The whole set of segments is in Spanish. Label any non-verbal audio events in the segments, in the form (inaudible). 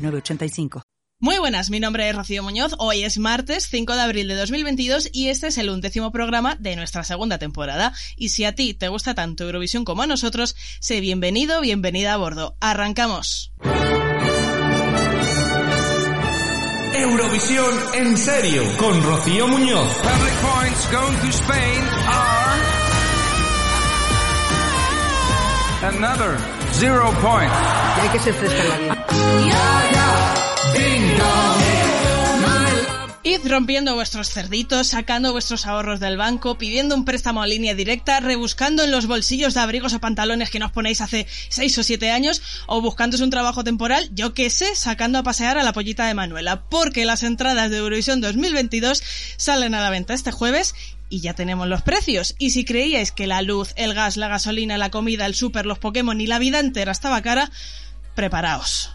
906985. Muy buenas, mi nombre es Rocío Muñoz, hoy es martes 5 de abril de 2022 y este es el undécimo programa de nuestra segunda temporada. Y si a ti te gusta tanto Eurovisión como a nosotros, sé bienvenido, bienvenida a bordo. ¡Arrancamos! Eurovisión en serio con Rocío Muñoz. Public points going to Spain are (laughs) another zero point. hay que ser fresca en la vida. Id rompiendo vuestros cerditos, sacando vuestros ahorros del banco, pidiendo un préstamo a línea directa, rebuscando en los bolsillos de abrigos o pantalones que nos ponéis hace 6 o 7 años, o buscándose un trabajo temporal, yo qué sé, sacando a pasear a la pollita de Manuela, porque las entradas de Eurovisión 2022 salen a la venta este jueves y ya tenemos los precios. Y si creíais que la luz, el gas, la gasolina, la comida, el súper, los Pokémon y la vida entera estaba cara, preparaos.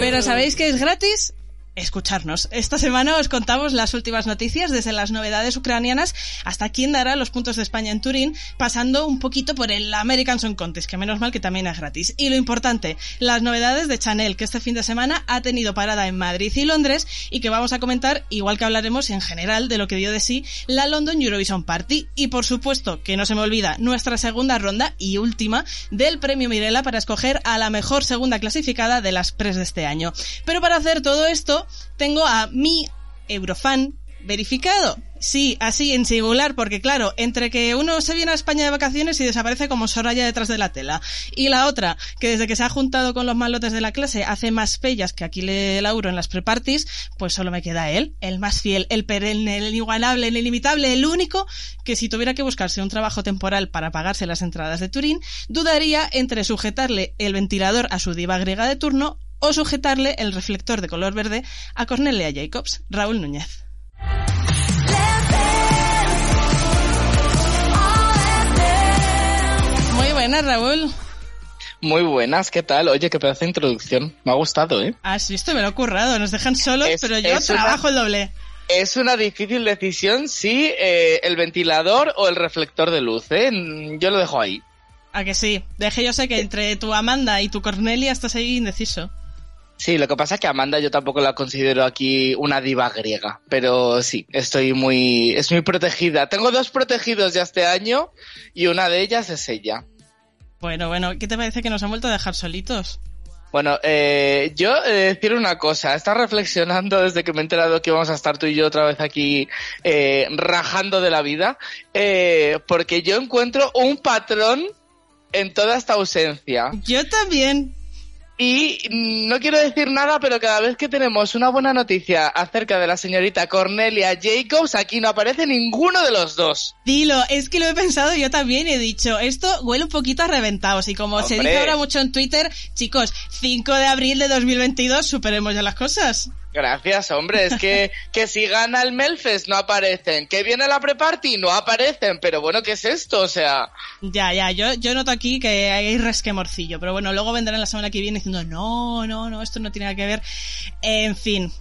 Pero ¿sabéis que es gratis? Escucharnos. Esta semana os contamos las últimas noticias, desde las novedades ucranianas hasta quién dará los puntos de España en Turín, pasando un poquito por el American Song Contest, que menos mal que también es gratis. Y lo importante, las novedades de Chanel, que este fin de semana ha tenido parada en Madrid y Londres, y que vamos a comentar, igual que hablaremos en general de lo que dio de sí la London Eurovision Party. Y por supuesto, que no se me olvida, nuestra segunda ronda y última del premio Mirela para escoger a la mejor segunda clasificada de las pres de este año. Pero para hacer todo esto, tengo a mi Eurofan verificado. Sí, así en singular, porque claro, entre que uno se viene a España de vacaciones y desaparece como Soraya detrás de la tela, y la otra, que desde que se ha juntado con los malotes de la clase hace más pellas que aquí le Lauro en las preparties, pues solo me queda él, el más fiel, el perenne, el inigualable, el ilimitable, el único, que si tuviera que buscarse un trabajo temporal para pagarse las entradas de Turín, dudaría entre sujetarle el ventilador a su diva griega de turno o sujetarle el reflector de color verde a Cornelia Jacobs, Raúl Núñez. Muy buenas, Raúl. Muy buenas, ¿qué tal? Oye, qué pedazo de introducción. Me ha gustado, ¿eh? Has visto, me lo he currado. Nos dejan solos, Es- pero yo una- trabajo el doble. Es una difícil decisión si eh, el ventilador o el reflector de luz, ¿eh? Yo lo dejo ahí. A que sí. Deje yo sé que entre tu Amanda y tu Cornelia estás ahí indeciso. Sí, lo que pasa es que Amanda yo tampoco la considero aquí una diva griega, pero sí, estoy muy, es muy protegida. Tengo dos protegidos ya este año y una de ellas es ella. Bueno, bueno, ¿qué te parece que nos han vuelto a dejar solitos? Bueno, eh, yo he de decir una cosa, está reflexionando desde que me he enterado que vamos a estar tú y yo otra vez aquí eh, rajando de la vida, eh, porque yo encuentro un patrón en toda esta ausencia. Yo también. Y no quiero decir nada, pero cada vez que tenemos una buena noticia acerca de la señorita Cornelia Jacobs, aquí no aparece ninguno de los dos. Dilo, es que lo he pensado yo también y he dicho, esto huele un poquito a reventados y como se dice ahora mucho en Twitter, chicos, 5 de abril de 2022, superemos ya las cosas. Gracias, hombre. Es que, (laughs) que si gana el Melfest no aparecen. Que viene la pre-party no aparecen. Pero bueno, ¿qué es esto? O sea, Ya, ya, yo, yo noto aquí que hay resquemorcillo, pero bueno, luego vendrán la semana que viene diciendo, no, no, no, esto no tiene nada que ver. En fin,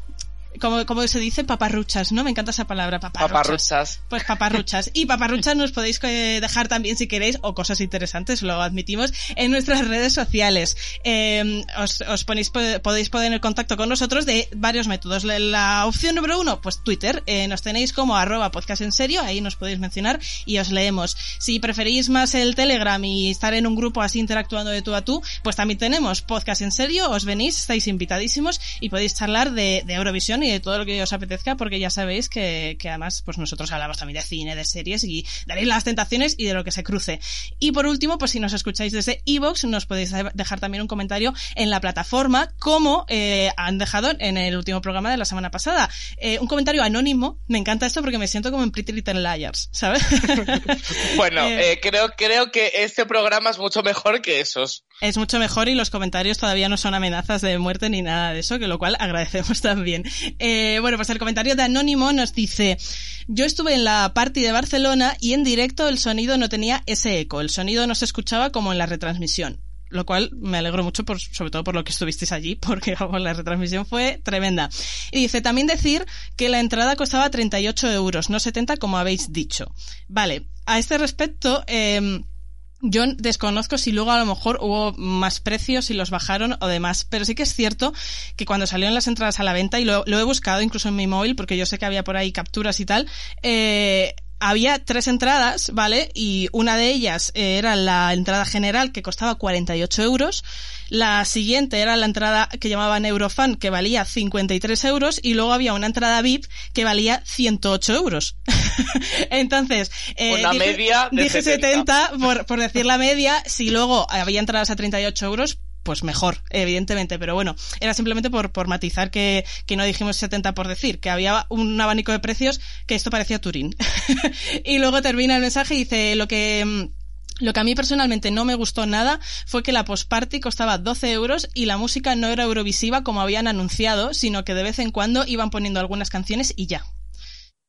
como, como se dice, paparruchas, ¿no? Me encanta esa palabra, paparruchas. paparruchas. Pues paparruchas. Y paparruchas nos podéis eh, dejar también si queréis, o cosas interesantes, lo admitimos, en nuestras redes sociales. Eh, os, os ponéis, po- podéis poner en contacto con nosotros de varios métodos. La, la opción número uno, pues Twitter. Eh, nos tenéis como arroba podcast en serio, ahí nos podéis mencionar y os leemos. Si preferís más el Telegram y estar en un grupo así interactuando de tú a tú, pues también tenemos podcast en serio, os venís, estáis invitadísimos y podéis charlar de, de Eurovisión y y de todo lo que os apetezca, porque ya sabéis que, que además, pues nosotros hablamos también de cine, de series y daréis las tentaciones y de lo que se cruce. Y por último, pues si nos escucháis desde Evox, nos podéis dejar también un comentario en la plataforma, como eh, han dejado en el último programa de la semana pasada. Eh, un comentario anónimo, me encanta esto porque me siento como en Pretty Little Liars, ¿sabes? (laughs) bueno, eh, eh, creo, creo que este programa es mucho mejor que esos. Es mucho mejor y los comentarios todavía no son amenazas de muerte ni nada de eso, que lo cual agradecemos (laughs) también. Eh, bueno, pues el comentario de Anónimo nos dice, yo estuve en la party de Barcelona y en directo el sonido no tenía ese eco, el sonido no se escuchaba como en la retransmisión lo cual me alegro mucho, por, sobre todo por lo que estuvisteis allí, (laughs) porque la retransmisión fue tremenda. Y dice, también decir que la entrada costaba 38 euros, no 70 como habéis dicho. Vale, a este respecto, eh, yo desconozco si luego a lo mejor hubo más precios y los bajaron o demás, pero sí que es cierto que cuando salieron las entradas a la venta, y lo, he buscado incluso en mi móvil, porque yo sé que había por ahí capturas y tal, eh, había tres entradas, ¿vale? Y una de ellas era la entrada general que costaba 48 euros. La siguiente era la entrada que llamaban Eurofan que valía 53 euros y luego había una entrada VIP que valía 108 euros. (laughs) Entonces, eh, una media de dije 70, por, por decir la media. Si luego había entradas a 38 euros, pues mejor, evidentemente, pero bueno, era simplemente por, por matizar que, que no dijimos 70 por decir, que había un abanico de precios que esto parecía Turín. (laughs) y luego termina el mensaje y dice lo que... Mm, lo que a mí personalmente no me gustó nada fue que la postparty costaba 12 euros y la música no era eurovisiva como habían anunciado, sino que de vez en cuando iban poniendo algunas canciones y ya.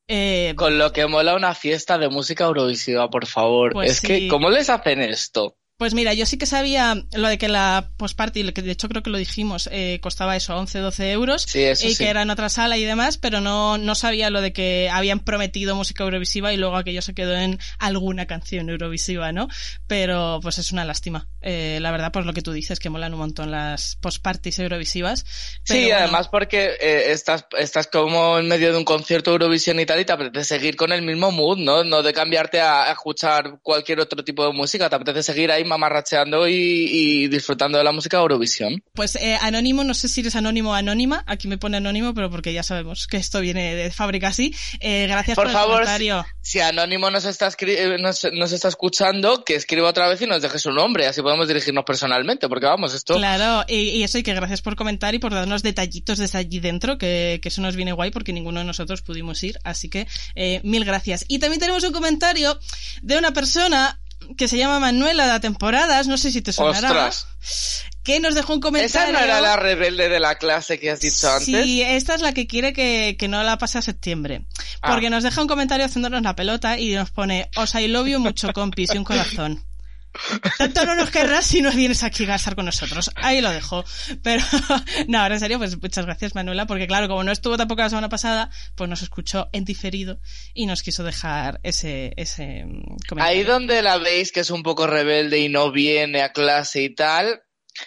Eh, Con lo que mola una fiesta de música eurovisiva, por favor. Pues es que, ¿cómo les hacen esto? Pues mira, yo sí que sabía lo de que la postparty, que de hecho creo que lo dijimos, eh, costaba eso, 11, 12 euros. y que era en otra sala y demás, pero no, no sabía lo de que habían prometido música eurovisiva y luego aquello se quedó en alguna canción eurovisiva, ¿no? Pero pues es una lástima. Eh, la verdad, pues lo que tú dices, que molan un montón las postparties eurovisivas. sí, además porque eh, estás, estás como en medio de un concierto Eurovisión y tal y te apetece seguir con el mismo mood, ¿no? No de cambiarte a, a escuchar cualquier otro tipo de música, te apetece seguir ahí mamarracheando y, y disfrutando de la música Eurovisión. Pues eh, anónimo, no sé si eres anónimo o anónima, aquí me pone anónimo, pero porque ya sabemos que esto viene de fábrica así. Eh, gracias por, por favor, el comentario. Si anónimo nos está, eh, nos, nos, está escuchando, que escriba otra vez y nos deje su nombre, así podemos dirigirnos personalmente, porque vamos, esto... Claro, y, y eso, y que gracias por comentar y por darnos detallitos desde allí dentro, que, que eso nos viene guay porque ninguno de nosotros pudimos ir, así que eh, mil gracias. Y también tenemos un comentario de una persona que se llama Manuela de temporadas, no sé si te sonará. Ostras. Que nos dejó un comentario. ¿Esa no era la rebelde de la clase que has dicho antes? Sí, esta es la que quiere que, que no la pase a septiembre. Ah. Porque nos deja un comentario haciéndonos la pelota y nos pone, os I love you mucho, compis, y un corazón. Tanto no nos querrás si no vienes aquí a estar con nosotros. Ahí lo dejo. Pero, (laughs) no, ahora en serio, pues muchas gracias Manuela, porque claro, como no estuvo tampoco la semana pasada, pues nos escuchó en diferido y nos quiso dejar ese, ese comentario. Ahí donde la veis que es un poco rebelde y no viene a clase y tal,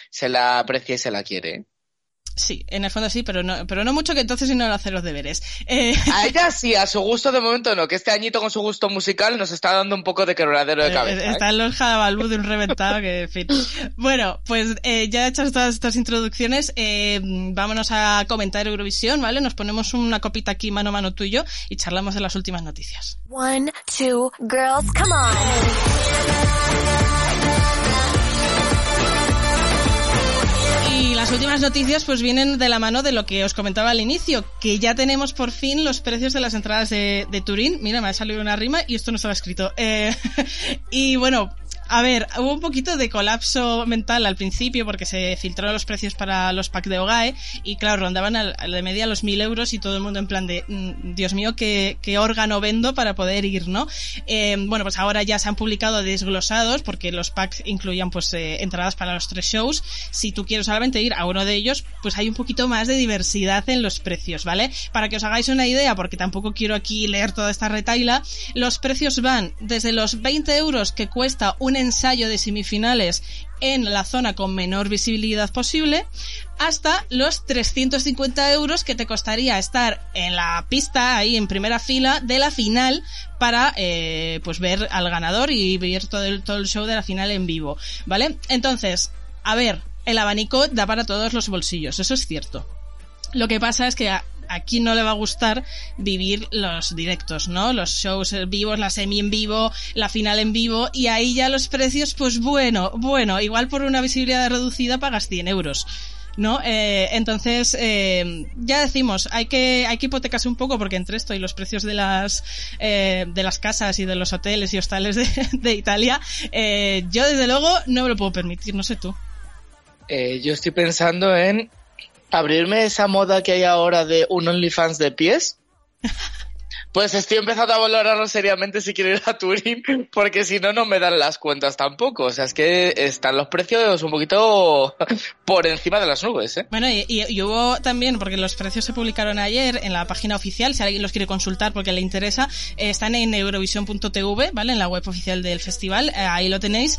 se la aprecia y se la quiere. Sí, en el fondo sí, pero no, pero no mucho que entonces si no hacer los deberes. Eh... A ella sí, a su gusto de momento no, que este añito con su gusto musical nos está dando un poco de quebradero de cabeza. Eh, está ¿eh? en los jalabalú de un reventado que, en fin. Bueno, pues eh, ya hechas todas estas introducciones, eh, vámonos a comentar Eurovisión, ¿vale? Nos ponemos una copita aquí mano a mano tuyo y charlamos de las últimas noticias. One, two, girls, come on. Las últimas noticias pues vienen de la mano de lo que os comentaba al inicio, que ya tenemos por fin los precios de las entradas de, de Turín. Mira, me ha salido una rima y esto no estaba escrito. Eh, (laughs) y bueno, a ver, hubo un poquito de colapso mental al principio porque se filtraron los precios para los packs de OGAE y claro, rondaban a de media los mil euros y todo el mundo en plan de, mm, Dios mío, ¿qué, qué órgano vendo para poder ir, ¿no? Eh, bueno, pues ahora ya se han publicado desglosados porque los packs incluían pues eh, entradas para los tres shows. Si tú quieres solamente ir a uno de ellos, pues hay un poquito más de diversidad en los precios, ¿vale? Para que os hagáis una idea, porque tampoco quiero aquí leer toda esta retaila, los precios van desde los 20 euros que cuesta un ensayo de semifinales en la zona con menor visibilidad posible hasta los 350 euros que te costaría estar en la pista ahí en primera fila de la final para eh, pues ver al ganador y ver todo el, todo el show de la final en vivo vale entonces a ver el abanico da para todos los bolsillos eso es cierto lo que pasa es que a quién no le va a gustar vivir los directos, ¿no? Los shows vivos, la semi en vivo, la final en vivo, y ahí ya los precios, pues bueno, bueno, igual por una visibilidad reducida pagas 100 euros. ¿no? Eh, entonces, eh, ya decimos, hay que, hay que hipotecarse un poco porque entre esto y los precios de las, eh, de las casas y de los hoteles y hostales de, (laughs) de Italia, eh, yo desde luego no me lo puedo permitir, no sé tú. Yo estoy pensando en abrirme esa moda que hay ahora de un OnlyFans de pies. Pues estoy empezando a valorarlo seriamente si quiero ir a Turín, porque si no, no me dan las cuentas tampoco. O sea, es que están los precios un poquito por encima de las nubes, ¿eh? Bueno, y, y- hubo también, porque los precios se publicaron ayer en la página oficial, si alguien los quiere consultar porque le interesa, eh, están en eurovision.tv, ¿vale? En la web oficial del festival, eh, ahí lo tenéis.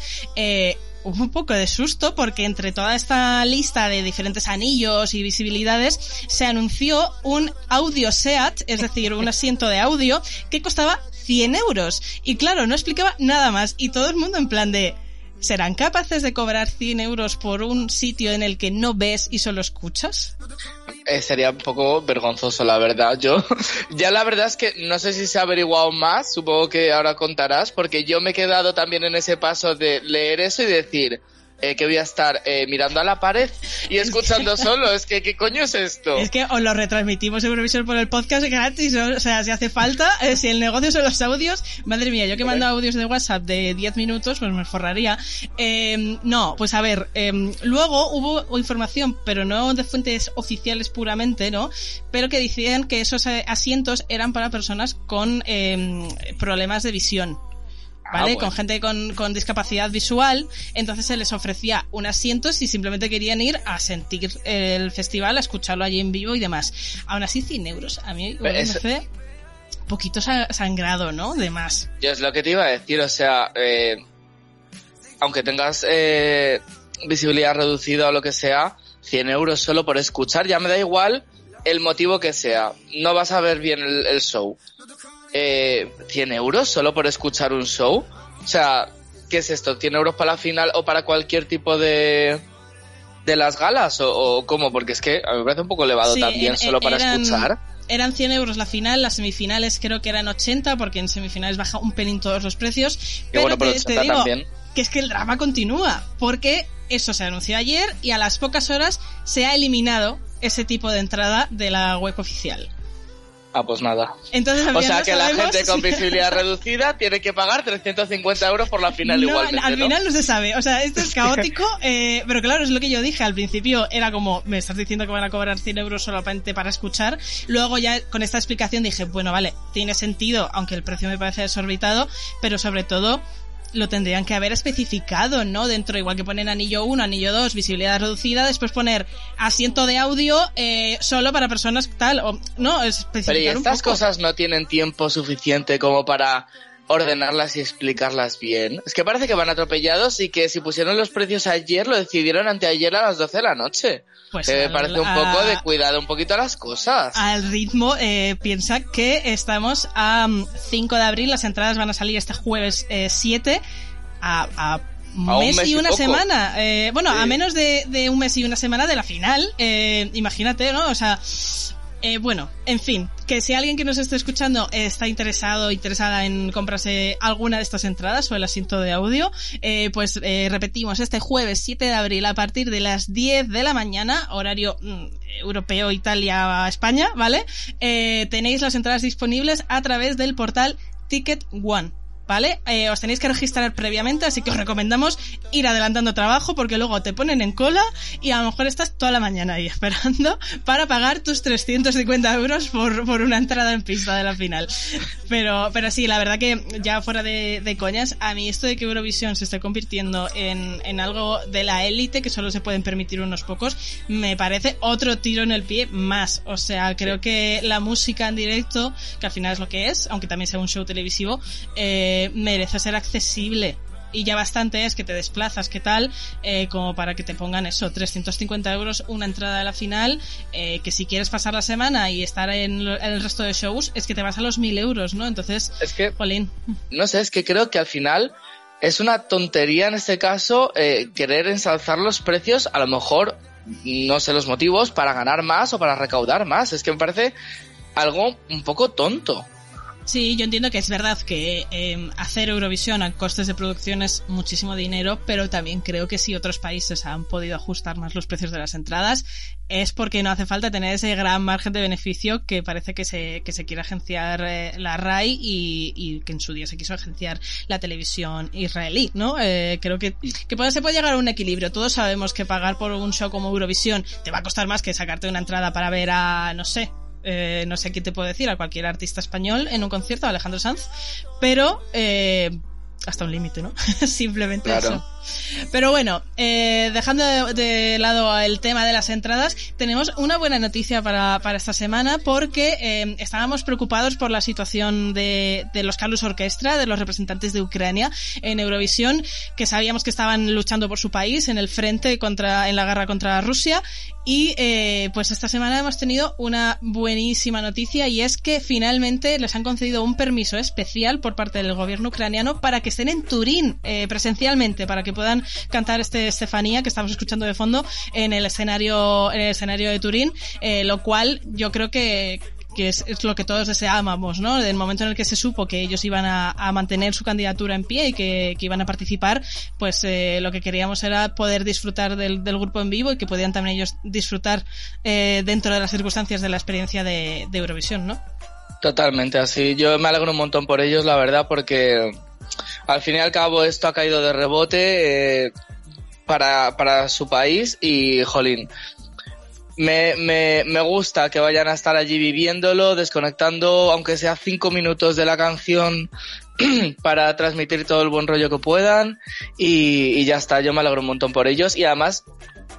Un poco de susto porque entre toda esta lista de diferentes anillos y visibilidades se anunció un audio SEAT, es decir, un asiento de audio que costaba 100 euros. Y claro, no explicaba nada más y todo el mundo en plan de... ¿Serán capaces de cobrar 100 euros por un sitio en el que no ves y solo escuchas? Eh, sería un poco vergonzoso, la verdad. Yo, (laughs) ya la verdad es que no sé si se ha averiguado más, supongo que ahora contarás, porque yo me he quedado también en ese paso de leer eso y decir eh, que voy a estar eh, mirando a la pared y (laughs) escuchando solo. Es que, ¿qué coño es esto? Es que os lo retransmitimos Eurovisión por el podcast gratis, o sea, si hace falta, eh, si el negocio son los audios, madre mía, yo que mando audios de WhatsApp de 10 minutos, pues me forraría. Eh, no, pues a ver, eh, luego hubo información, pero no de fuentes oficiales puramente, ¿no? Pero que decían que esos eh, asientos eran para personas con eh, problemas de visión. Ah, ¿Vale? bueno. Con gente con, con discapacidad visual, entonces se les ofrecía un asiento si simplemente querían ir a sentir el festival, a escucharlo allí en vivo y demás. Aún así, 100 euros. A mí me Es- parece poquito sa- sangrado, ¿no? De más. Yo es lo que te iba a decir, o sea, eh, aunque tengas eh, visibilidad reducida o lo que sea, 100 euros solo por escuchar, ya me da igual el motivo que sea. No vas a ver bien el, el show. Eh, 100 euros solo por escuchar un show. O sea, ¿qué es esto? ¿100 euros para la final o para cualquier tipo de de las galas o, o cómo? Porque es que a mí me parece un poco elevado Sí, también solo para eran- escuchar. Eran 100 euros la final, las semifinales creo que eran 80, porque en semifinales baja un pelín todos los precios. Pero bueno, pero te, te 80 digo también. que es que el drama continúa, porque eso se anunció ayer y a las pocas horas se ha eliminado ese tipo de entrada de la web oficial. Ah, pues nada. Entonces, O sea no que la gente con (laughs) si- visibilidad reducida tiene que pagar 350 euros por la final No, igualmente, al ¿no? final no se sabe. O sea, esto es (laughs) caótico, eh, pero claro, es lo que yo dije al principio. Era como, me estás diciendo que van a cobrar 100 euros solamente para escuchar. Luego ya con esta explicación dije, bueno, vale, tiene sentido, aunque el precio me parece desorbitado, pero sobre todo lo tendrían que haber especificado, ¿no? Dentro, igual que ponen anillo 1, anillo 2, visibilidad reducida, después poner asiento de audio eh, solo para personas tal, o no, especificar Pero y un estas poco. cosas no tienen tiempo suficiente como para ordenarlas y explicarlas bien. Es que parece que van atropellados y que si pusieron los precios ayer lo decidieron anteayer a las 12 de la noche. Pues que me al- parece un poco de cuidado un poquito a las cosas. al ritmo, eh, piensa que estamos a mm, 5 de abril, las entradas van a salir este jueves eh, 7 a, a un A un mes, mes y y una poco. semana. Eh, bueno, Sí. a menos de, de un mes y una semana de la final. Eh, imagínate, ¿no? O sea, eh, bueno, en fin, que si alguien que nos esté escuchando eh, está interesado, interesada en comprarse alguna de estas entradas o el asiento de audio, eh, pues eh, repetimos, este jueves 7 de abril a partir de las 10 de la mañana, horario mm, europeo, Italia, España, ¿vale? Eh, tenéis las entradas disponibles a través del portal Ticket One. ¿Vale? Eh, os tenéis que registrar previamente, así que os recomendamos ir adelantando trabajo porque luego te ponen en cola y a lo mejor estás toda la mañana ahí (laughs) esperando para pagar tus 350 euros por, por una entrada en pista de la final. Pero, pero sí, la verdad que ya fuera de, de coñas, a mí esto de que Eurovisión se esté convirtiendo en, en algo de la élite que solo se pueden permitir unos pocos, me parece otro tiro en el pie más. O sea, creo que la música en directo, que al final es lo que es, aunque también sea un show televisivo, eh, merece ser accesible. Y ya bastante es que te desplazas, ¿qué tal? Eh, como para que te pongan eso, 350 euros una entrada a la final, eh, que si quieres pasar la semana y estar en, lo- en el resto de shows, es que te vas a los 1000 euros, ¿no? Entonces, Es que, Jolín. no sé, es que creo que al final es una tontería en este caso eh, querer ensalzar los precios a lo mejor no sé los motivos, para ganar más o para recaudar más. Es que me parece algo un poco tonto. Sí, yo entiendo que es verdad que eh, hacer Eurovisión a costes de producción es muchísimo dinero, pero también creo que si otros países han podido ajustar más los precios de las entradas, es porque no hace falta tener ese gran margen de beneficio que parece que se, que se quiere agenciar eh, la RAI y, y, que en su día se quiso agenciar la televisión israelí, ¿no? Eh, creo que, que puede, se puede llegar a un equilibrio. Todos sabemos que pagar por un show como Eurovisión te va a costar más que sacarte una entrada para ver a, no sé, eh, no sé qué te puedo decir, a cualquier artista español en un concierto, a Alejandro Sanz, pero eh, hasta un límite, ¿no? (laughs) Simplemente Claro. eso. Pero bueno, eh, dejando de, lado el tema de las entradas, tenemos una buena noticia para, para esta semana porque eh, estábamos preocupados por la situación de, de los Carlos Orquestra, de los representantes de Ucrania en Eurovisión, que sabíamos que estaban luchando por su país en el frente contra, en la guerra contra Rusia. Y eh, pues esta semana hemos tenido una buenísima noticia y es que finalmente les han concedido un permiso especial por parte del gobierno ucraniano para que estén en Turín eh, presencialmente, para que puedan cantar este Estefanía que estamos escuchando de fondo en el escenario, en el escenario de Turín, eh, lo cual yo creo que que es, lo que todos deseábamos, ¿no? Del momento en el que se supo que ellos iban a, mantener su candidatura en pie y que, que iban a participar, pues eh, lo que queríamos era poder disfrutar del, del, grupo en vivo y que podían también ellos disfrutar eh, dentro de las circunstancias de la experiencia de Eurovisión, ¿no? Totalmente así. Yo me alegro un montón por ellos, la verdad, porque al fin y al cabo esto ha caído de rebote eh, para, para su país y, jolín, me, me, me, gusta que vayan a estar allí viviéndolo, desconectando, aunque sea cinco minutos de la canción (clears throat) para transmitir todo el buen rollo que puedan y, y, ya está, yo me alegro un montón por ellos y además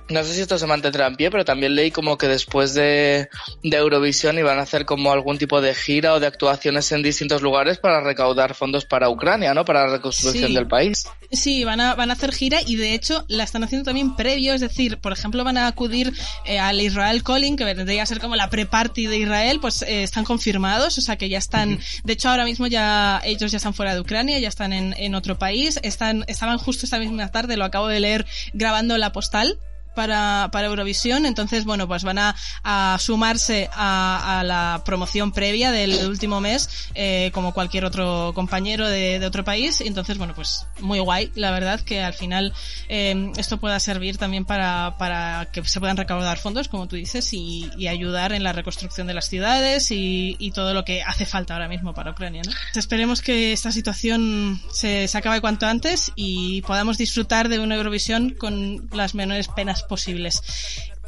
no sé si esto se mantendrá en pie, pero también leí como que después de, de, Eurovisión iban a hacer como algún tipo de gira o de actuaciones en distintos lugares para recaudar fondos para Ucrania, ¿no? Para la reconstrucción sí. del país. Sí, van a, van a hacer gira y de hecho la están haciendo también previo, es decir, por ejemplo van a acudir eh, al Israel Calling, que vendría a ser como la pre-party de Israel, pues eh, están confirmados, o sea que ya están, uh -huh. de hecho ahora mismo ya ellos ya están fuera de Ucrania, ya están en, en otro país, están, estaban justo esta misma tarde, lo acabo de leer, grabando la postal para, para Eurovisión, entonces bueno, pues van a, a sumarse a, a, la promoción previa del último mes, eh, como cualquier otro compañero de, de, otro país, entonces bueno, pues muy guay, la verdad, que al final eh, esto pueda servir también para, para que se puedan recaudar fondos, como tú dices, y, y ayudar en la reconstrucción de las ciudades y, y, todo lo que hace falta ahora mismo para Ucrania, ¿no? Esperemos que esta situación se, se acabe cuanto antes y podamos disfrutar de una Eurovisión con las menores penas posibles.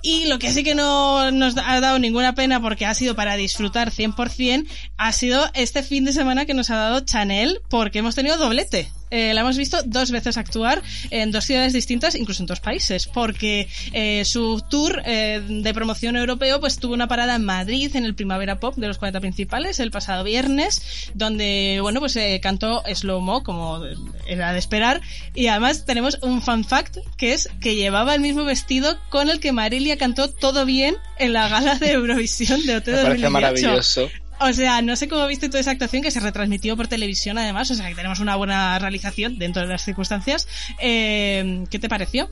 Y lo que sí que no nos ha dado ninguna pena porque ha sido para disfrutar 100% ha sido este fin de semana que nos ha dado Chanel porque hemos tenido doblete. Eh, la hemos visto dos veces actuar en dos ciudades distintas, incluso en dos países, porque eh, su tour eh, de promoción europeo pues tuvo una parada en Madrid en el Primavera Pop de los 40 principales el pasado viernes, donde bueno pues cantó Slow Mo como era de esperar y además tenemos un fun fact que es que llevaba el mismo vestido con el que Marilia cantó todo bien en la gala de Eurovisión de OT Me 2018. maravilloso. O sea, no sé cómo viste toda esa actuación que se retransmitió por televisión además, o sea que tenemos una buena realización dentro de las circunstancias. Eh, ¿Qué te pareció?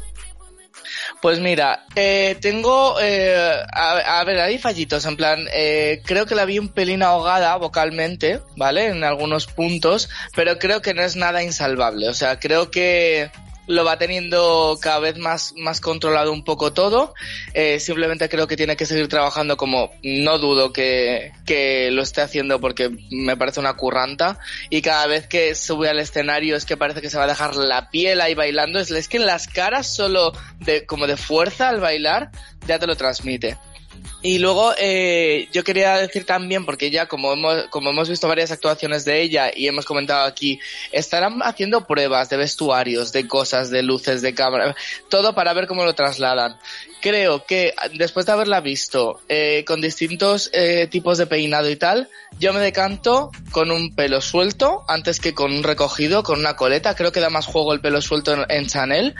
Pues mira, eh, tengo, eh, a, ver, hay fallitos, en plan, eh, creo que la vi un pelín ahogada vocalmente, ¿vale? En algunos puntos, pero creo que no es nada insalvable, o sea, creo que lo va teniendo cada vez más, más controlado un poco todo. Eh, simplemente creo que tiene que seguir trabajando como no dudo que, que lo esté haciendo porque me parece una curranta. Y cada vez que sube al escenario es que parece que se va a dejar la piel ahí bailando. Es, es que en las caras solo de, como de fuerza al bailar ya te lo transmite. Y luego eh, yo quería decir también, porque ya como hemos, como hemos visto varias actuaciones de ella y hemos comentado aquí, estarán haciendo pruebas de vestuarios, de cosas, de luces, de cámara, todo para ver cómo lo trasladan. Creo que después de haberla visto eh, con distintos eh, tipos de peinado y tal, yo me decanto con un pelo suelto antes que con un recogido, con una coleta. Creo que da más juego el pelo suelto en, Chanel.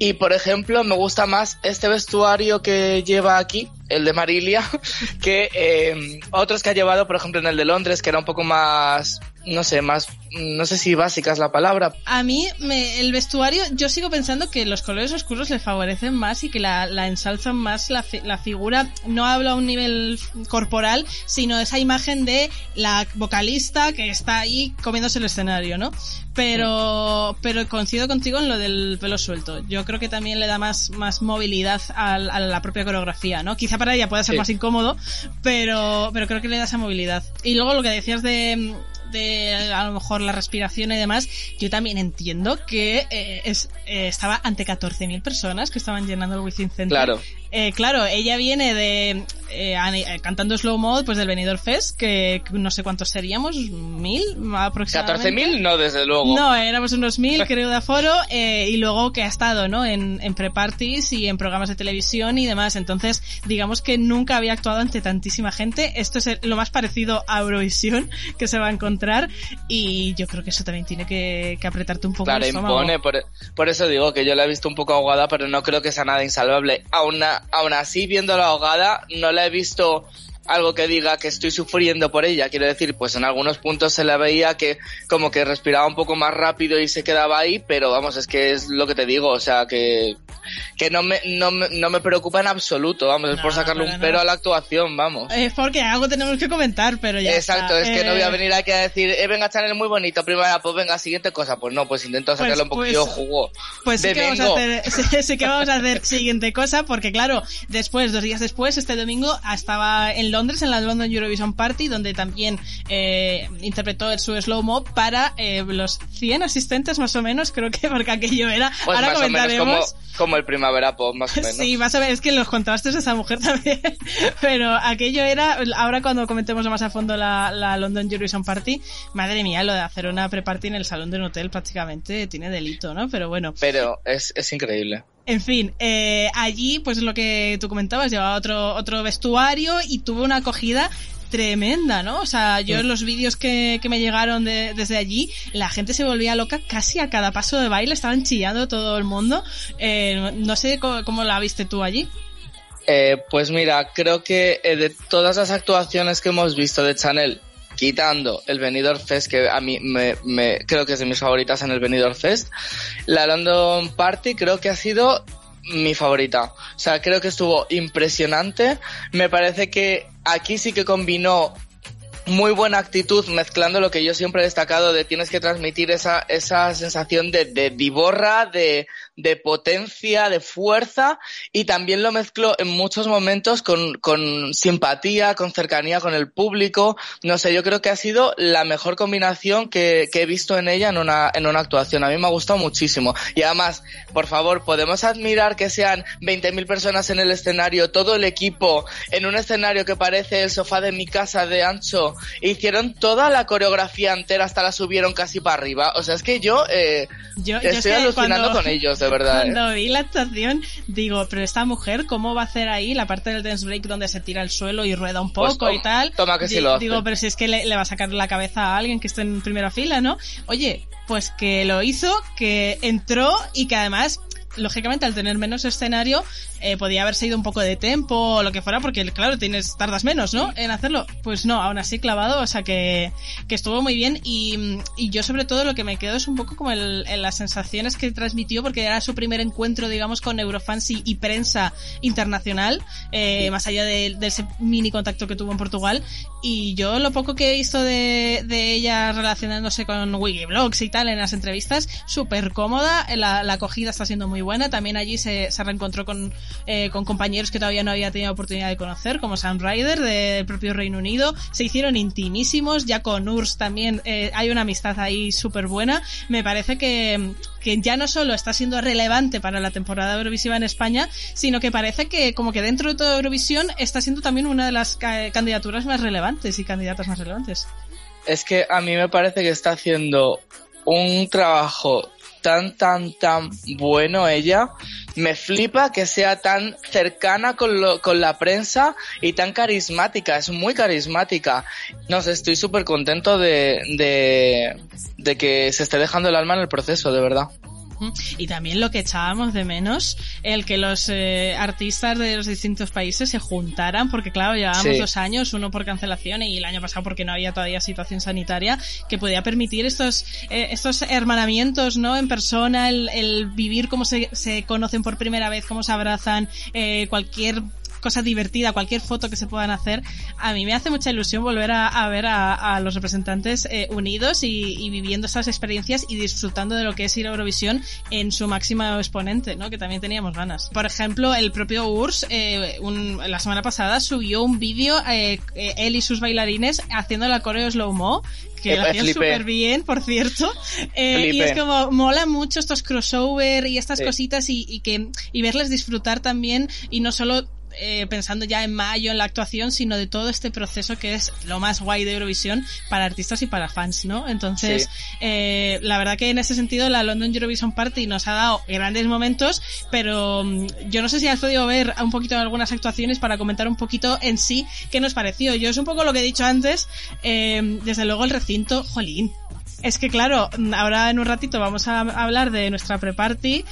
Y por ejemplo, me gusta más este vestuario que lleva aquí, el de Marilia, (laughs) que eh, otros que ha llevado, por ejemplo, en el de Londres, que era un poco más no sé, más, no sé si básica es la palabra. A mí, me, el vestuario, yo sigo pensando que los colores oscuros le favorecen más y que la, la ensalzan más la, fi- la figura. No hablo a un nivel corporal, sino esa imagen de la vocalista que está ahí comiéndose el escenario, ¿no? Pero, pero coincido contigo en lo del pelo suelto. Yo creo que también le da más, más movilidad a, la propia coreografía, ¿no? Quizá para ella pueda ser Sí. más incómodo, pero, pero creo que le da esa movilidad. Y luego lo que decías de, de a lo mejor la respiración y demás, yo también entiendo que eh, es, eh, estaba ante 14.000 personas que estaban llenando el Within Center. Claro. Eh, claro, ella viene de eh, eh, cantando slow mode pues del Benidorm Fest, que, no sé cuántos seríamos, mil aproximadamente. 14.000 no, desde luego. No, éramos unos mil, creo, de aforo, eh, y luego que ha estado, ¿no? En, en pre-parties y en programas de televisión y demás. Entonces, digamos que nunca había actuado ante tantísima gente. Esto es lo más parecido a Eurovisión que se va a encontrar, y yo creo que eso también tiene que, que apretarte un poco Claro, el estómago. impone, por, por eso digo que yo la he visto un poco ahogada, pero no creo que sea nada insalvable. Aún, aún así, viéndola ahogada, no la he visto algo que diga que estoy sufriendo por ella. Quiero decir, pues en algunos puntos se la veía que como que respiraba un poco más rápido y se quedaba ahí, pero vamos, es que es lo que te digo, o sea, que, que no, me, no, me, no me preocupa en absoluto, vamos, es por sacarle un pero a la actuación, vamos. Es porque algo tenemos que comentar, pero ya Exacto, está. es que no voy a Eh, venir aquí a decir, eh, venga, Chanel, muy bonito, primera, pues venga, siguiente cosa. Pues no, pues intento Pues- sacarle un poquillo pues- jugo. Pues sí que, vamos a hacer, (laughs) sí, sí que vamos a hacer siguiente cosa, porque claro, después, dos días después, este domingo, estaba en Londres, en la London Eurovision Party, donde también eh, interpretó el su slow mo para eh, los 100 asistentes más o menos, creo que (laughs) porque aquello era. Pues Ahora más o menos como, comentaremos. como el primavera pop, más o (laughs) menos. Sí, vas a ver, es que los contrastes de esa mujer (laughs) también. Pero aquello era, ahora cuando comentemos más a fondo la, la London Eurovision Party, madre mía, lo de hacer una pre-party en el salón de un hotel prácticamente tiene delito, ¿no? Pero bueno. Pero es, es increíble. En fin, eh, allí, pues lo que tú comentabas, llevaba otro, otro vestuario y tuvo una acogida tremenda, ¿no? O sea, yo en los vídeos que, que me llegaron de- desde allí, la gente se volvía loca casi a cada paso de baile, estaban chillando todo el mundo. Eh, no sé cómo, cómo la viste tú allí. Eh, pues mira, creo que eh, de todas las actuaciones que hemos visto de Chanel, quitando el Benidorm Fest, que a mí me, me- creo que es de mis favoritas en el Benidorm Fest, la London Party creo que ha sido mi favorita. O sea, creo que estuvo impresionante. Me parece que aquí sí que combinó muy buena actitud mezclando lo que yo siempre he destacado de tienes que transmitir esa, esa sensación de, de divorra, de, de potencia, de fuerza y también lo mezclo en muchos momentos con, con simpatía, con cercanía con el público. No sé, yo creo que ha sido la mejor combinación que, que he visto en ella en una, en una actuación. A mí me ha gustado muchísimo. Y además, por favor, podemos admirar que sean 20.000 personas en el escenario, todo el equipo en un escenario que parece el sofá de mi casa de ancho. Hicieron toda la coreografía entera, hasta la subieron casi para arriba. O sea, es que yo, eh, Yo, yo es estoy que alucinando cuando- con ellos, de verdad. (laughs) eh. Cuando vi la actuación, digo, pero esta mujer, ¿cómo va a hacer ahí la parte del dance break donde se tira al suelo y rueda un Pues poco y tal? toma que sí lo hace. Digo, pero si es que le, le va a sacar la cabeza a alguien que esté en primera fila, ¿no? Oye, pues que lo hizo, que entró y que además lógicamente al tener menos escenario eh, podía haberse ido un poco de tempo o lo que fuera porque claro tienes tardas menos no en hacerlo. Pues no aún así clavado o sea que, que estuvo muy bien. Y, y yo sobre todo lo que me quedo es un poco como el, en las sensaciones que transmitió porque era su primer encuentro digamos con Eurofans y, y prensa internacional eh, más allá de, de ese mini contacto que tuvo en Portugal. Y yo lo poco que he visto de, de ella relacionándose con Wikiblogs y tal en las entrevistas, súper cómoda, la, la acogida está siendo muy buena, también allí se, reencontró con, eh, con compañeros que todavía no había tenido oportunidad de conocer, como Sam Ryder del propio Reino Unido, se hicieron intimísimos, ya con Urs también eh, hay una amistad ahí súper buena, me parece que, ya no solo está siendo relevante para la temporada Eurovisiva en España, sino que parece que como que dentro de toda Eurovisión está siendo también una de las ca- candidaturas más relevantes y candidatas más relevantes. Es que a mí me parece que está haciendo un trabajo tan, tan, tan bueno ella. Me flipa que sea tan cercana con, lo, con la prensa y tan carismática. Es muy carismática. No sé, estoy súper contento de, de, de que se esté dejando el alma en el proceso, de verdad. Y también lo que echábamos de menos, el que los eh, artistas de los distintos países se juntaran, porque claro, llevábamos Sí. dos años, uno por cancelación y el año pasado porque no había todavía situación sanitaria, que podía permitir estos, eh, estos hermanamientos, ¿no? En persona, el, el vivir cómo se, se conocen por primera vez, cómo se abrazan, eh, cualquier cosa divertida, cualquier foto que se puedan hacer, a mí me hace mucha ilusión volver a, a ver a, a los representantes eh, unidos y, y viviendo estas experiencias y disfrutando de lo que es ir a Eurovisión en su máximo exponente, ¿no? Que también teníamos ganas. Por ejemplo, el propio URSS, eh, un- la semana pasada subió un vídeo, eh, él y sus bailarines haciendo la coreo slow-mo, que lo hacían súper bien, por cierto. Eh, y es como, mola mucho estos crossover y estas Sí. cositas y, y que, y verles disfrutar también y no solo eh, pensando ya en mayo en la actuación, sino de todo este proceso que es lo más guay de Eurovisión para artistas y para fans, ¿no? Entonces, Sí. eh, la verdad que en ese sentido la London Eurovision Party nos ha dado grandes momentos, pero mm, yo no sé si has podido ver un poquito algunas actuaciones para comentar un poquito en sí qué nos pareció. Yo es un poco lo que he dicho antes, eh, desde luego el recinto, jolín. Es que claro, ahora en un ratito vamos a hablar de nuestra pre-party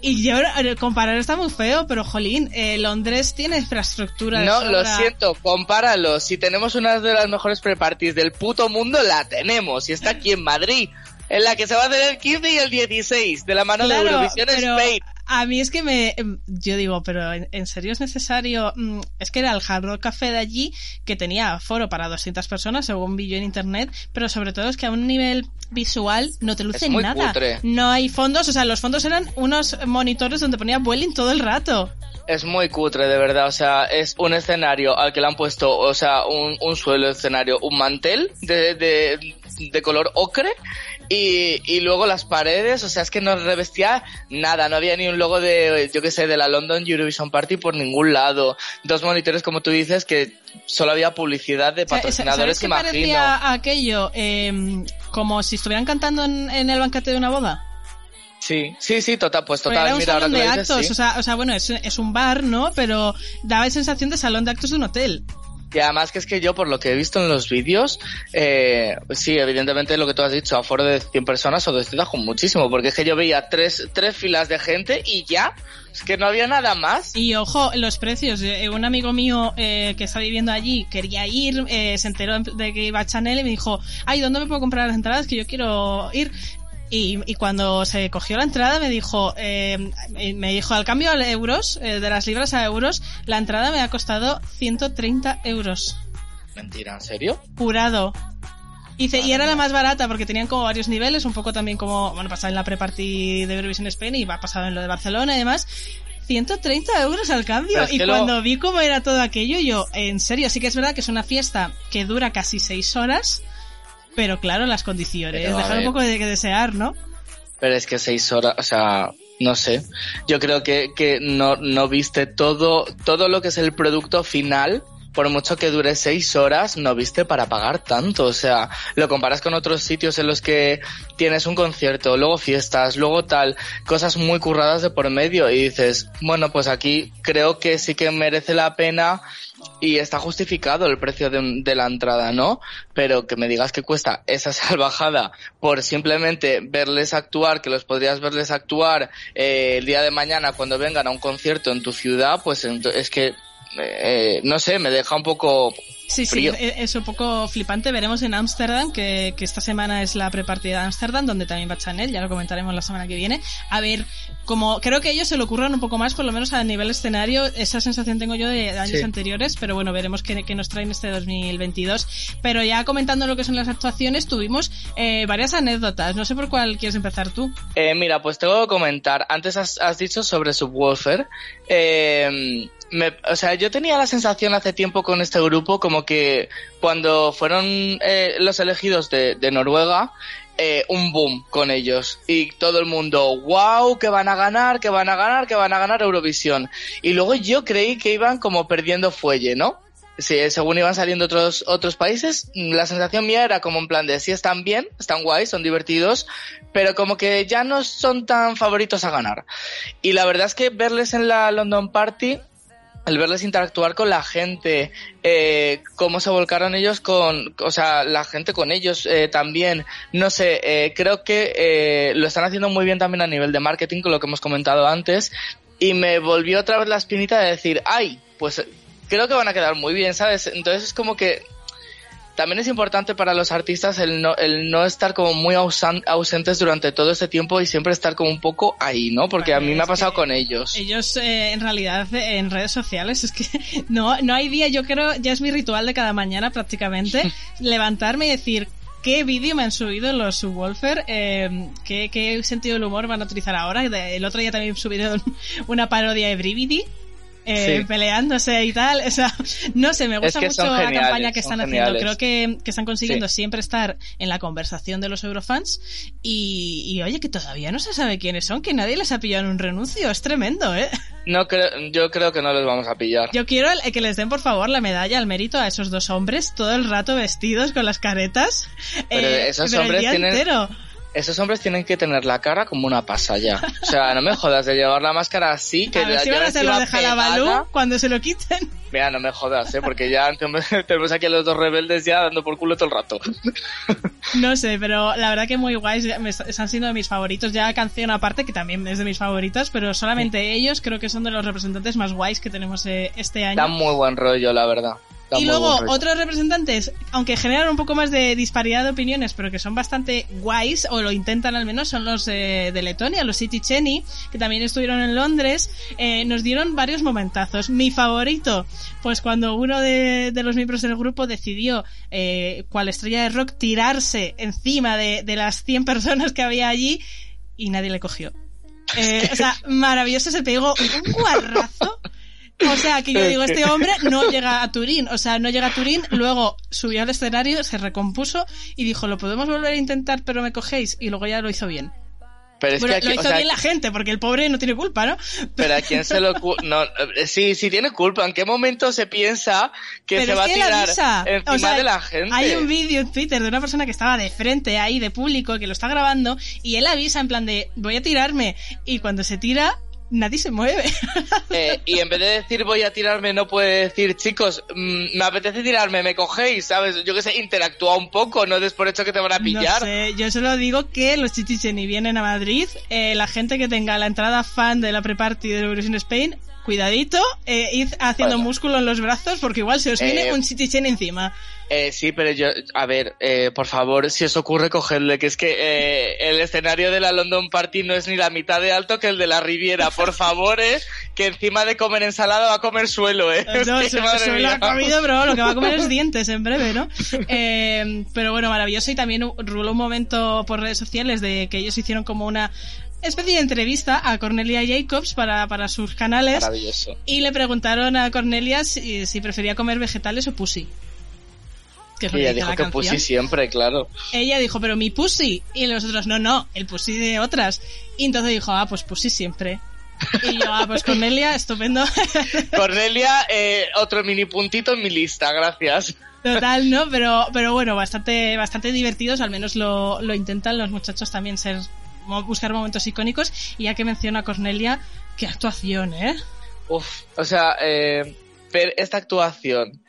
y yo eh, comparar está muy feo, pero jolín, eh, Londres tiene infraestructura. de No, lo siento, compáralo. Si tenemos una de las mejores pre-parties del puto mundo, la tenemos. Y está aquí en Madrid, en la que se va a hacer el 15 y el 16, de la mano de Eurovisión Spain. A mí es que me. em, Yo digo, pero ¿en, en serio es necesario? Mm, Es que era el Hard Rock Café de allí que tenía foro para 200 personas, según vi yo en internet, pero sobre todo es que a un nivel visual no te luce muy nada. cutre. No hay fondos, o sea, los fondos eran unos monitores donde ponía Vueling todo el rato. Es muy cutre, de verdad. O sea, es un escenario al que le han puesto, o sea, un, un suelo de escenario, un mantel de, de, de color ocre y, y luego las paredes, o sea, es que no revestía nada. No había ni un logo de, yo qué sé, de la London Eurovision Party por ningún lado. Dos monitores, como tú dices, que solo había publicidad de O sea, patrocinadores, ¿Sabes qué imagino. parecía aquello? Em, como si estuvieran cantando en, en el banquete de una boda. Sí, sí, sí, total, pues total, era un mira, ahora salón que de dices, actos, sí. o, sea, o sea, bueno, es, es un bar, ¿no? Pero daba sensación de salón de actos de un hotel. Y además que es que yo, por lo que he visto en los vídeos, eh, sí, evidentemente lo que tú has dicho, aforo de 100 personas o de con muchísimo, porque es que yo veía tres, tres filas de gente y ya, es que no había nada más. Y ojo, los precios. Eh, Un amigo mío eh, que está viviendo allí quería ir, eh, se enteró de que iba a Chanel y me dijo, ay, ¿dónde me puedo comprar las entradas? Que yo quiero ir. Y, y cuando se cogió la entrada me dijo, eh, me dijo al cambio a euros, eh, de las libras a euros, la entrada me ha costado 130 euros. Mentira, ¿en serio? Jurado. Y, y era la más barata porque tenían como varios niveles, un poco también como, bueno, pasaba en la pre-party de Eurovision Spain y va pasado en lo de Barcelona y demás. 130 euros al cambio. Y lo- cuando vi cómo era todo aquello, yo, en serio, sí que es verdad que es una fiesta que dura casi 6 horas, pero claro, las condiciones Pero, dejan un poco de que desear, ¿no? Pero es que seis horas, o sea, no sé. Yo creo que, que no, no viste todo, todo lo que es el producto final. Por mucho que dure seis horas, no viste para pagar tanto. O sea, lo comparas con otros sitios en los que tienes un concierto, luego fiestas, luego tal, cosas muy curradas de por medio y dices, bueno, pues aquí creo que sí que merece la pena y está justificado el precio de, de la entrada, ¿no? Pero que me digas que cuesta esa (laughs) salvajada por simplemente verles actuar, que los podrías verles actuar eh, el día de mañana cuando vengan a un concierto en tu ciudad, pues es que, eh, no sé, me deja un poco Sí, sí, frío. e- es un poco flipante. Veremos en Ámsterdam, que, que esta semana es la prepartida de Ámsterdam, donde también va Chanel, ya lo comentaremos la semana que viene. A ver, como creo que ellos se lo ocurran un poco más, por lo menos a nivel escenario, esa sensación tengo yo de años Sí. anteriores, pero bueno, veremos qué, qué nos traen este 2022. Pero ya comentando lo que son las actuaciones, tuvimos eh, varias anécdotas. No sé por cuál quieres empezar tú. Eh, mira, pues tengo que comentar. Antes has, has dicho sobre Subwoofer. Eh, me- o sea, yo tenía la sensación hace tiempo con este grupo como que cuando fueron eh, los elegidos de, de Noruega, eh, un boom con ellos. Y todo el mundo, wow, que van a ganar, que van a ganar, que van a ganar Eurovisión. Y luego yo creí que iban como perdiendo fuelle, ¿no? Sí, según iban saliendo otros, otros países, la sensación mía era como en plan de sí están bien, están guays, son divertidos, pero como que ya no son tan favoritos a ganar. Y la verdad es que verles en la London Party el verles interactuar con la gente, eh, cómo se volcaron ellos con, o sea, la gente con ellos eh, también, no sé, eh, creo que eh, lo están haciendo muy bien también a nivel de marketing, con lo que hemos comentado antes, y me volvió otra vez la espinita de decir, ay, pues creo que van a quedar muy bien, ¿sabes? Entonces es como que también es importante para los artistas el no, el no estar como muy ausentes durante todo este tiempo y siempre estar como un poco ahí, ¿no? Porque a mí me ha pasado con ellos. Ellos, eh, en realidad, eh, en redes sociales, es que (laughs) no, no hay día, yo creo, ya es mi ritual de cada mañana prácticamente, (laughs) levantarme y decir, ¿qué vídeo me han subido los Subwoofer? Eh, ¿qué, ¿Qué sentido del humor van a utilizar ahora? El otro día también subieron (laughs) una parodia de Brividi. Eh, Sí. peleándose y tal, o sea, (laughs) no sé, me gusta que mucho la campaña que están haciendo. geniales. Creo que, que están consiguiendo Sí. siempre estar en la conversación de los eurofans y, y oye, que todavía no se sabe quiénes son, que nadie les ha pillado en un renuncio, es tremendo, ¿eh? (laughs) No creo, yo creo que no les vamos a pillar. Yo quiero el- que les den, por favor, la medalla al mérito a esos dos hombres, todo el rato vestidos con las caretas. Pero eh, esos pero el hombres día tienen- entero. Esos hombres tienen que tener la cara como una pasa ya. O sea, no me jodas de llevar la máscara así, que A ver la si van a llevan hacer lo de encima Jalabalú pegada. cuando se lo quiten. Mira, no me jodas, ¿eh? Porque ya (laughs) tenemos aquí a los dos rebeldes ya dando por culo todo el rato. (laughs) No sé, pero la verdad que muy guays, están siendo de mis favoritos. Ya canción aparte, que también es de mis favoritos, pero solamente ellos creo que son de los representantes más guays que tenemos eh, este año. Da muy buen rollo, la verdad. Y luego otros representantes, aunque generan un poco más de disparidad de opiniones, pero que son bastante guays, o lo intentan al menos, son los eh, de Letonia, los City Cheni, que también estuvieron en Londres, eh, nos dieron varios momentazos. Mi favorito, pues cuando uno de, de los miembros del grupo decidió, eh, cual estrella de rock, tirarse encima de, de las 100 personas que había allí y nadie le cogió. (laughs) Eh, o sea, maravilloso, se pegó un guarrazo. O sea, que yo digo, este (laughs) hombre no llega a Turín. O sea, no llega a Turín, luego subió al escenario, se recompuso y dijo, lo podemos volver a intentar, pero me cogéis. Y luego ya lo hizo bien. Pero es bueno, que aquí, lo o hizo sea, bien la gente, porque el pobre no tiene culpa, ¿no? Pero a quién se lo (laughs) no, eh, sí, sí tiene culpa. ¿En qué momento se piensa que Pero se va a tirar avisa. encima O sea, de la gente? Hay un vídeo en Twitter de una persona que estaba de frente ahí, de público, que lo está grabando, y él avisa en plan de, voy a tirarme. Y cuando se tira, nadie se mueve. (laughs) Eh, y en vez de decir voy a tirarme, no puede decir, chicos, mm, me apetece tirarme, me cogéis, ¿sabes? Yo que sé, interactúa un poco, no des por hecho que te van a pillar. No sé, yo solo digo que los chichicheni vienen a Madrid, eh, la gente que tenga la entrada fan de la pre-party de Eurovisión Spain, cuidadito, eh, id haciendo Bueno. músculo en los brazos porque igual se os viene Eh, un chichichen encima. Eh, sí, pero yo, a ver, eh, por favor, si os ocurre, cogedle, que es que eh, el escenario de la London Party no es ni la mitad de alto que el de la Riviera. Por favor, eh, que encima de comer ensalada va a comer suelo, eh. No, (laughs) Es que, se, madre se lo mía. ha comido, pero lo que va a comer es (laughs) dientes en breve, ¿no? Pero bueno, maravilloso. Y también ruló un momento por redes sociales de que ellos hicieron como una especie de entrevista a Cornelia Jacobs para, para sus canales. Maravilloso. Y le preguntaron a Cornelia si, si prefería comer vegetales o pussy. Que ella dijo que canción. pussy siempre, claro. Ella dijo, pero mi pussy. Y los otros, no, no, el pussy de otras. Y entonces dijo, ah, pues pussy siempre. Y yo, ah, pues Cornelia, estupendo. (laughs) Cornelia, eh, otro mini puntito en mi lista, gracias. Total, ¿no? Pero, pero bueno, bastante, bastante divertidos, al menos lo, lo intentan los muchachos también ser, buscar momentos icónicos. Y ya que menciona a Cornelia, qué actuación, ¿eh? Uf, o sea, eh, ver esta actuación,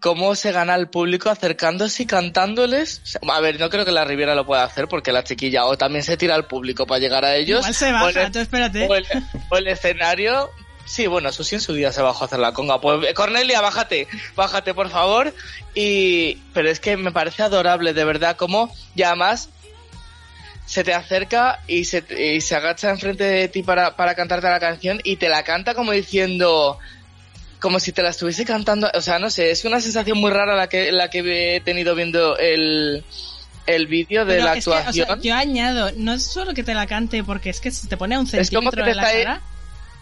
cómo se gana al público acercándose y cantándoles. O sea, a ver, no creo que la Riviera lo pueda hacer porque la chiquilla o también se tira al público para llegar a ellos. Igual se o baja, el- tú espérate. o el, o el escenario. Sí, bueno, sí en su día se bajó a hacer la conga. Pues eh, Cornelia, bájate, bájate por favor. Y pero es que me parece adorable, de verdad, como y además se te acerca y se, y se agacha enfrente de ti para, para cantarte la canción y te la canta como diciendo como si te la estuviese cantando, o sea, no sé, es una sensación muy rara la que la que he tenido viendo el el vídeo de Pero la es que, o sea, actuación. yo añado, no es solo que te la cante, porque es que se te pone a un Es como centímetro que te de la está cara.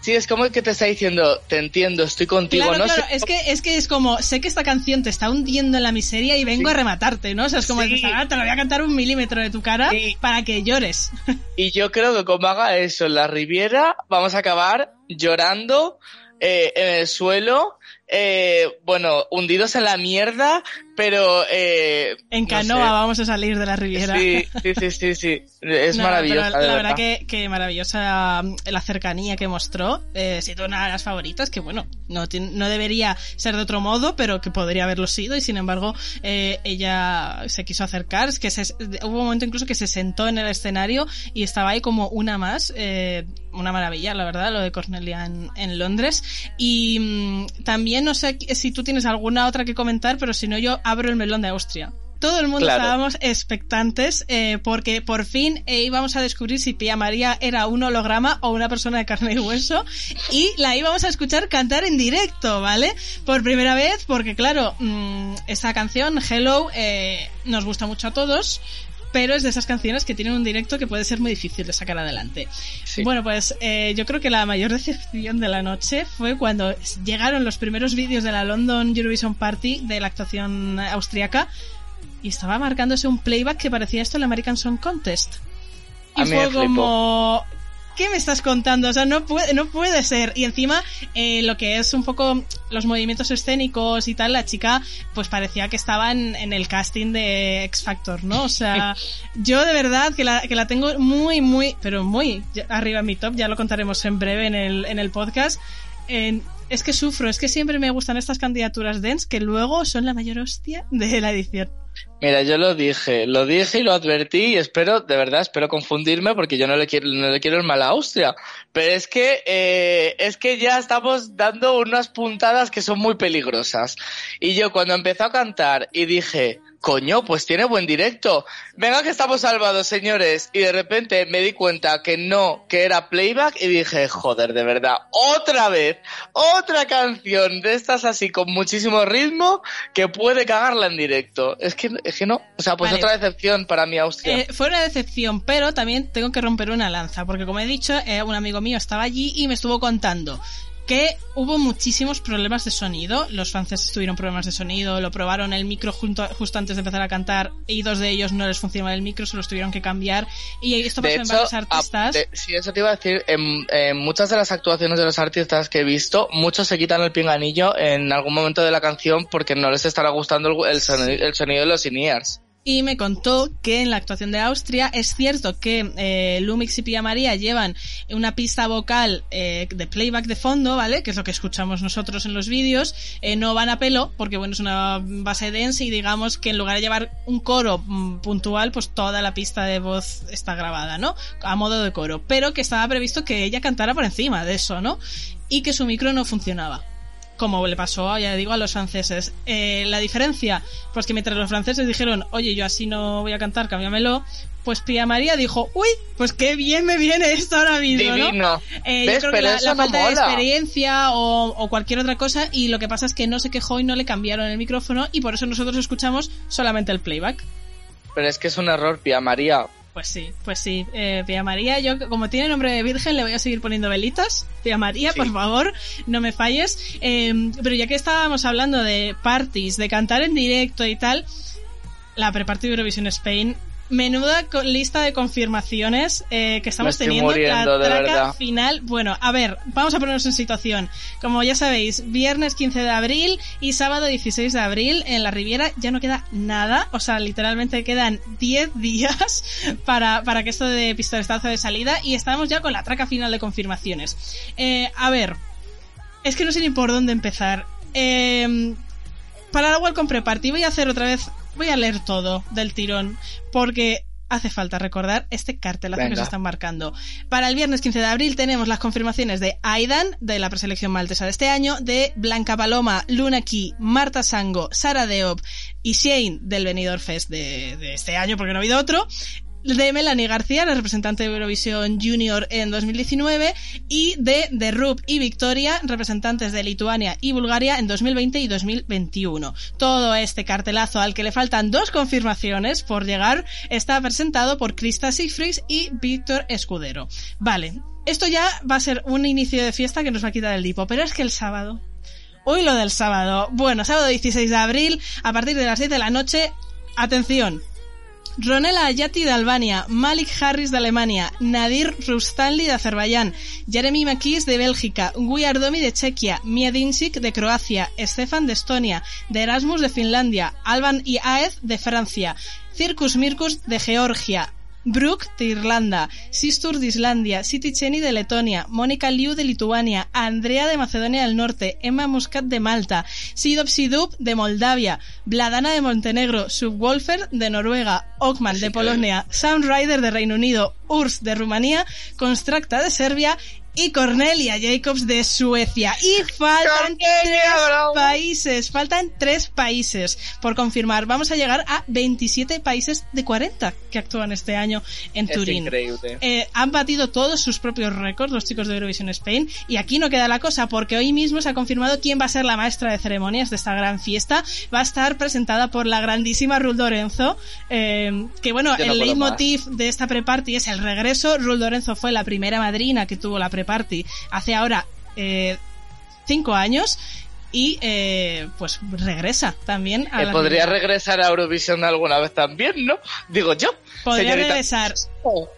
Sí, es como que te está diciendo, te entiendo, estoy contigo, Claro, no claro, sé es que, es que es como, sé que esta canción te está hundiendo en la miseria y vengo Sí. a rematarte, ¿no? O sea, es como, Sí. "Ah, te lo voy a cantar un milímetro de tu cara Sí. para que llores. (laughs) Y yo creo que como haga eso en la Riviera, vamos a acabar llorando eh, en el suelo, eh, bueno, hundidos en la mierda, pero... Eh, en no canoa sé. vamos a salir de la Riviera. Sí, sí, sí, sí, sí. Es (laughs) No, maravillosa, la verdad. verdad que, que maravillosa mm, la cercanía que mostró. Eh, sido una de las favoritas, que bueno, no, no debería ser de otro modo, pero que podría haberlo sido. Y sin embargo, eh, ella se quiso acercar. Es que se- hubo un momento incluso que se sentó en el escenario y estaba ahí como una más. eh, una maravilla, la verdad, lo de Cornelia en, en Londres. Y mm, también no sé si tú tienes alguna otra que comentar, pero si no, yo abro el melón de Austria. Todo el mundo Claro. estábamos expectantes eh, porque por fin eh, íbamos a descubrir si Pía María era un holograma o una persona de carne y hueso y la íbamos a escuchar cantar en directo, ¿vale? Por primera vez porque claro, mm, esta canción, Hello, eh, nos gusta mucho a todos. Pero es de esas canciones que tienen un directo que puede ser muy difícil de sacar adelante. Sí. Bueno, pues eh, yo creo que la mayor decepción de la noche fue cuando llegaron los primeros vídeos de la London Eurovision Party de la actuación austriaca y estaba marcándose un playback que parecía esto el American Song Contest. Y fue flipó. ¿Qué me estás contando? O sea, no puede, no puede ser. Y encima, eh, lo que es un poco los movimientos escénicos y tal, la chica, pues parecía que estaba en, en el casting de X Factor, ¿no? O sea, (laughs) yo de verdad que la, que la tengo muy, muy, pero muy arriba en mi top, ya lo contaremos en breve en el, en el podcast. En- es que sufro, es que siempre me gustan estas candidaturas dance que luego son la mayor hostia de la edición. Mira, yo lo dije, lo dije y lo advertí y espero, de verdad, espero confundirme porque yo no le quiero, no le quiero el mal a Austria. Pero es que, eh, es que ya estamos dando unas puntadas que son muy peligrosas. Y yo cuando empezó a cantar y dije, coño, pues tiene buen directo. Venga que estamos salvados, señores. Y de repente me di cuenta que no, que era playback y dije, joder, de verdad, otra vez, otra canción de estas así con muchísimo ritmo que puede cagarla en directo. Es que, es que no. O sea, pues Vale. otra decepción para mí, Austria. Eh, fue una decepción, pero también tengo que romper una lanza, porque como he dicho, eh, un amigo mío estaba allí y me estuvo contando que hubo muchísimos problemas de sonido. Los franceses tuvieron problemas de sonido, lo probaron el micro junto, justo antes de empezar a cantar y dos de ellos no les funcionaba el micro, se los tuvieron que cambiar. Y esto pasó en varios a- artistas. de- sí, eso te iba a decir, en, en muchas de las actuaciones de los artistas que he visto, muchos se quitan el pinganillo en algún momento de la canción porque no les estará gustando el, el sonido, el sonido de los in-ears. Y me contó que en la actuación de Austria es cierto que eh, Lumix y Pia María llevan una pista vocal eh, de playback de fondo, ¿vale? Que es lo que escuchamos nosotros en los vídeos. Eh, no van a pelo, porque bueno, es una base dense y digamos que en lugar de llevar un coro mm, puntual, pues toda la pista de voz está grabada, ¿no? A modo de coro. Pero que estaba previsto que ella cantara por encima de eso, ¿no? Y que su micro no funcionaba como le pasó, ya digo, a los franceses. Eh, la diferencia, pues que mientras los franceses dijeron, oye, yo así no voy a cantar, cámbiamelo, pues Pia María dijo, uy, pues qué bien me viene esto ahora mismo, ¿no? Divino. Eh, yo creo que la, no falta de experiencia o, o cualquier otra cosa, y lo que pasa es que no se quejó y no le cambiaron el micrófono, y por eso nosotros escuchamos solamente el playback. Pero es que es un error, Pia María. Pues sí, pues sí. Eh, Pia María, yo como tiene nombre de virgen le voy a seguir poniendo velitas. Pia María, Sí. por favor, no me falles. Eh, pero ya que estábamos hablando de parties, de cantar en directo y tal, la pre-party de Eurovision Spain, menuda lista de confirmaciones eh, que estamos teniendo. muriendo, la traca final. Bueno, a ver, vamos a ponernos en situación. Como ya sabéis, viernes 15 de abril y sábado 16 de abril en la Riviera ya no queda nada. O sea, literalmente quedan 10 (laughs) días para, para que esto de pistoletazo de salida y estamos ya con la traca final de confirmaciones. Eh, a ver, es que no sé ni por dónde empezar. Eh, para la Welcome Pre-Party voy a hacer otra vez, voy a leer todo del tirón, porque hace falta recordar este cartelazo que Venga. se están marcando. Para el viernes 15 de abril tenemos las confirmaciones de Aidan, de la preselección maltesa de este año, de Blanca Paloma, Luna Key, Marta Sango, Sara Deop y Shane del Benidorm Fest de, de este año, porque no ha habido otro. De Melanie García, la representante de Eurovisión Junior en 2019, y de The Rub y Victoria, representantes de Lituania y Bulgaria en 2020 y 2021. Todo este cartelazo al que le faltan dos confirmaciones por llegar está presentado por Krista Sigfrids y Víctor Escudero. Vale, esto ya va a ser un inicio de fiesta que nos va a quitar el dipo, pero es que el sábado Hoy lo del sábado. Bueno, sábado 16 de abril, a partir de las 10 de la noche, atención. Ronela Ayati de Albania, Malik Harris de Alemania, Nadir Rustanli de Azerbaiyán, Jeremy Makis de Bélgica, Gui Ardomi de Chequia, Mia Dincic de Croacia, Stefan de Estonia, de Erasmus de Finlandia, Alban y Aez de Francia, Circus Mirkus de Georgia, Brooke de Irlanda, Sistur de Islandia, City Cheni de Letonia, Mónica Liu de Lituania, Andrea de Macedonia del Norte, Emma Muscat de Malta, Sidop Sidup de Moldavia, Bladana de Montenegro, Subwolfer de Noruega, Ockman de Polonia, Soundrider de Reino Unido, Urs de Rumanía, Constracta de Serbia y Cornelia Jacobs de Suecia. Y faltan tres bravo. países, faltan tres países por confirmar. Vamos a llegar a 27 países de 40 que actúan este año en Es Turín. increíble. Eh, han batido todos sus propios récords los chicos de Eurovision Spain y aquí no queda la cosa porque hoy mismo se ha confirmado quién va a ser la maestra de ceremonias de esta gran fiesta. Va a estar presentada por la grandísima Rul Lorenzo, eh, que bueno, Yo el leitmotiv de esta pre-party es el regreso. Rul Lorenzo fue la primera madrina que tuvo la pre-party hace ahora eh, cinco años y eh, pues regresa también a la podría regresar a Eurovisión alguna vez también, ¿no? Digo yo. Podría señorita. regresar.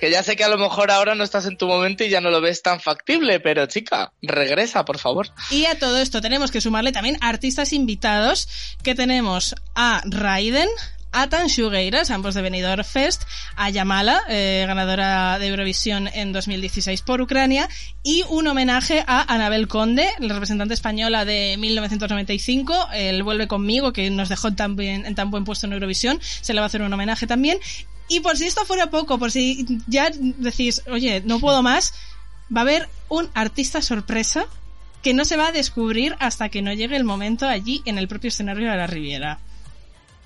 Que ya sé que a lo mejor ahora no estás en tu momento y ya no lo ves tan factible, pero chica, regresa, por favor. Y a todo esto tenemos que sumarle también artistas invitados, que tenemos a Raiden, a Tan Shugeiras, ambos de Benidorm Fest, a Yamala, eh, ganadora de Eurovisión en 2016 por Ucrania, y un homenaje a Anabel Conde, la representante española de 1995, el Vuelve conmigo, que nos dejó tan bien- en tan buen puesto en Eurovisión, se le va a hacer un homenaje también. Y por si esto fuera poco, por si ya decís, oye, no puedo más, va a haber un artista sorpresa que no se va a descubrir hasta que no llegue el momento allí en el propio escenario de la Riviera.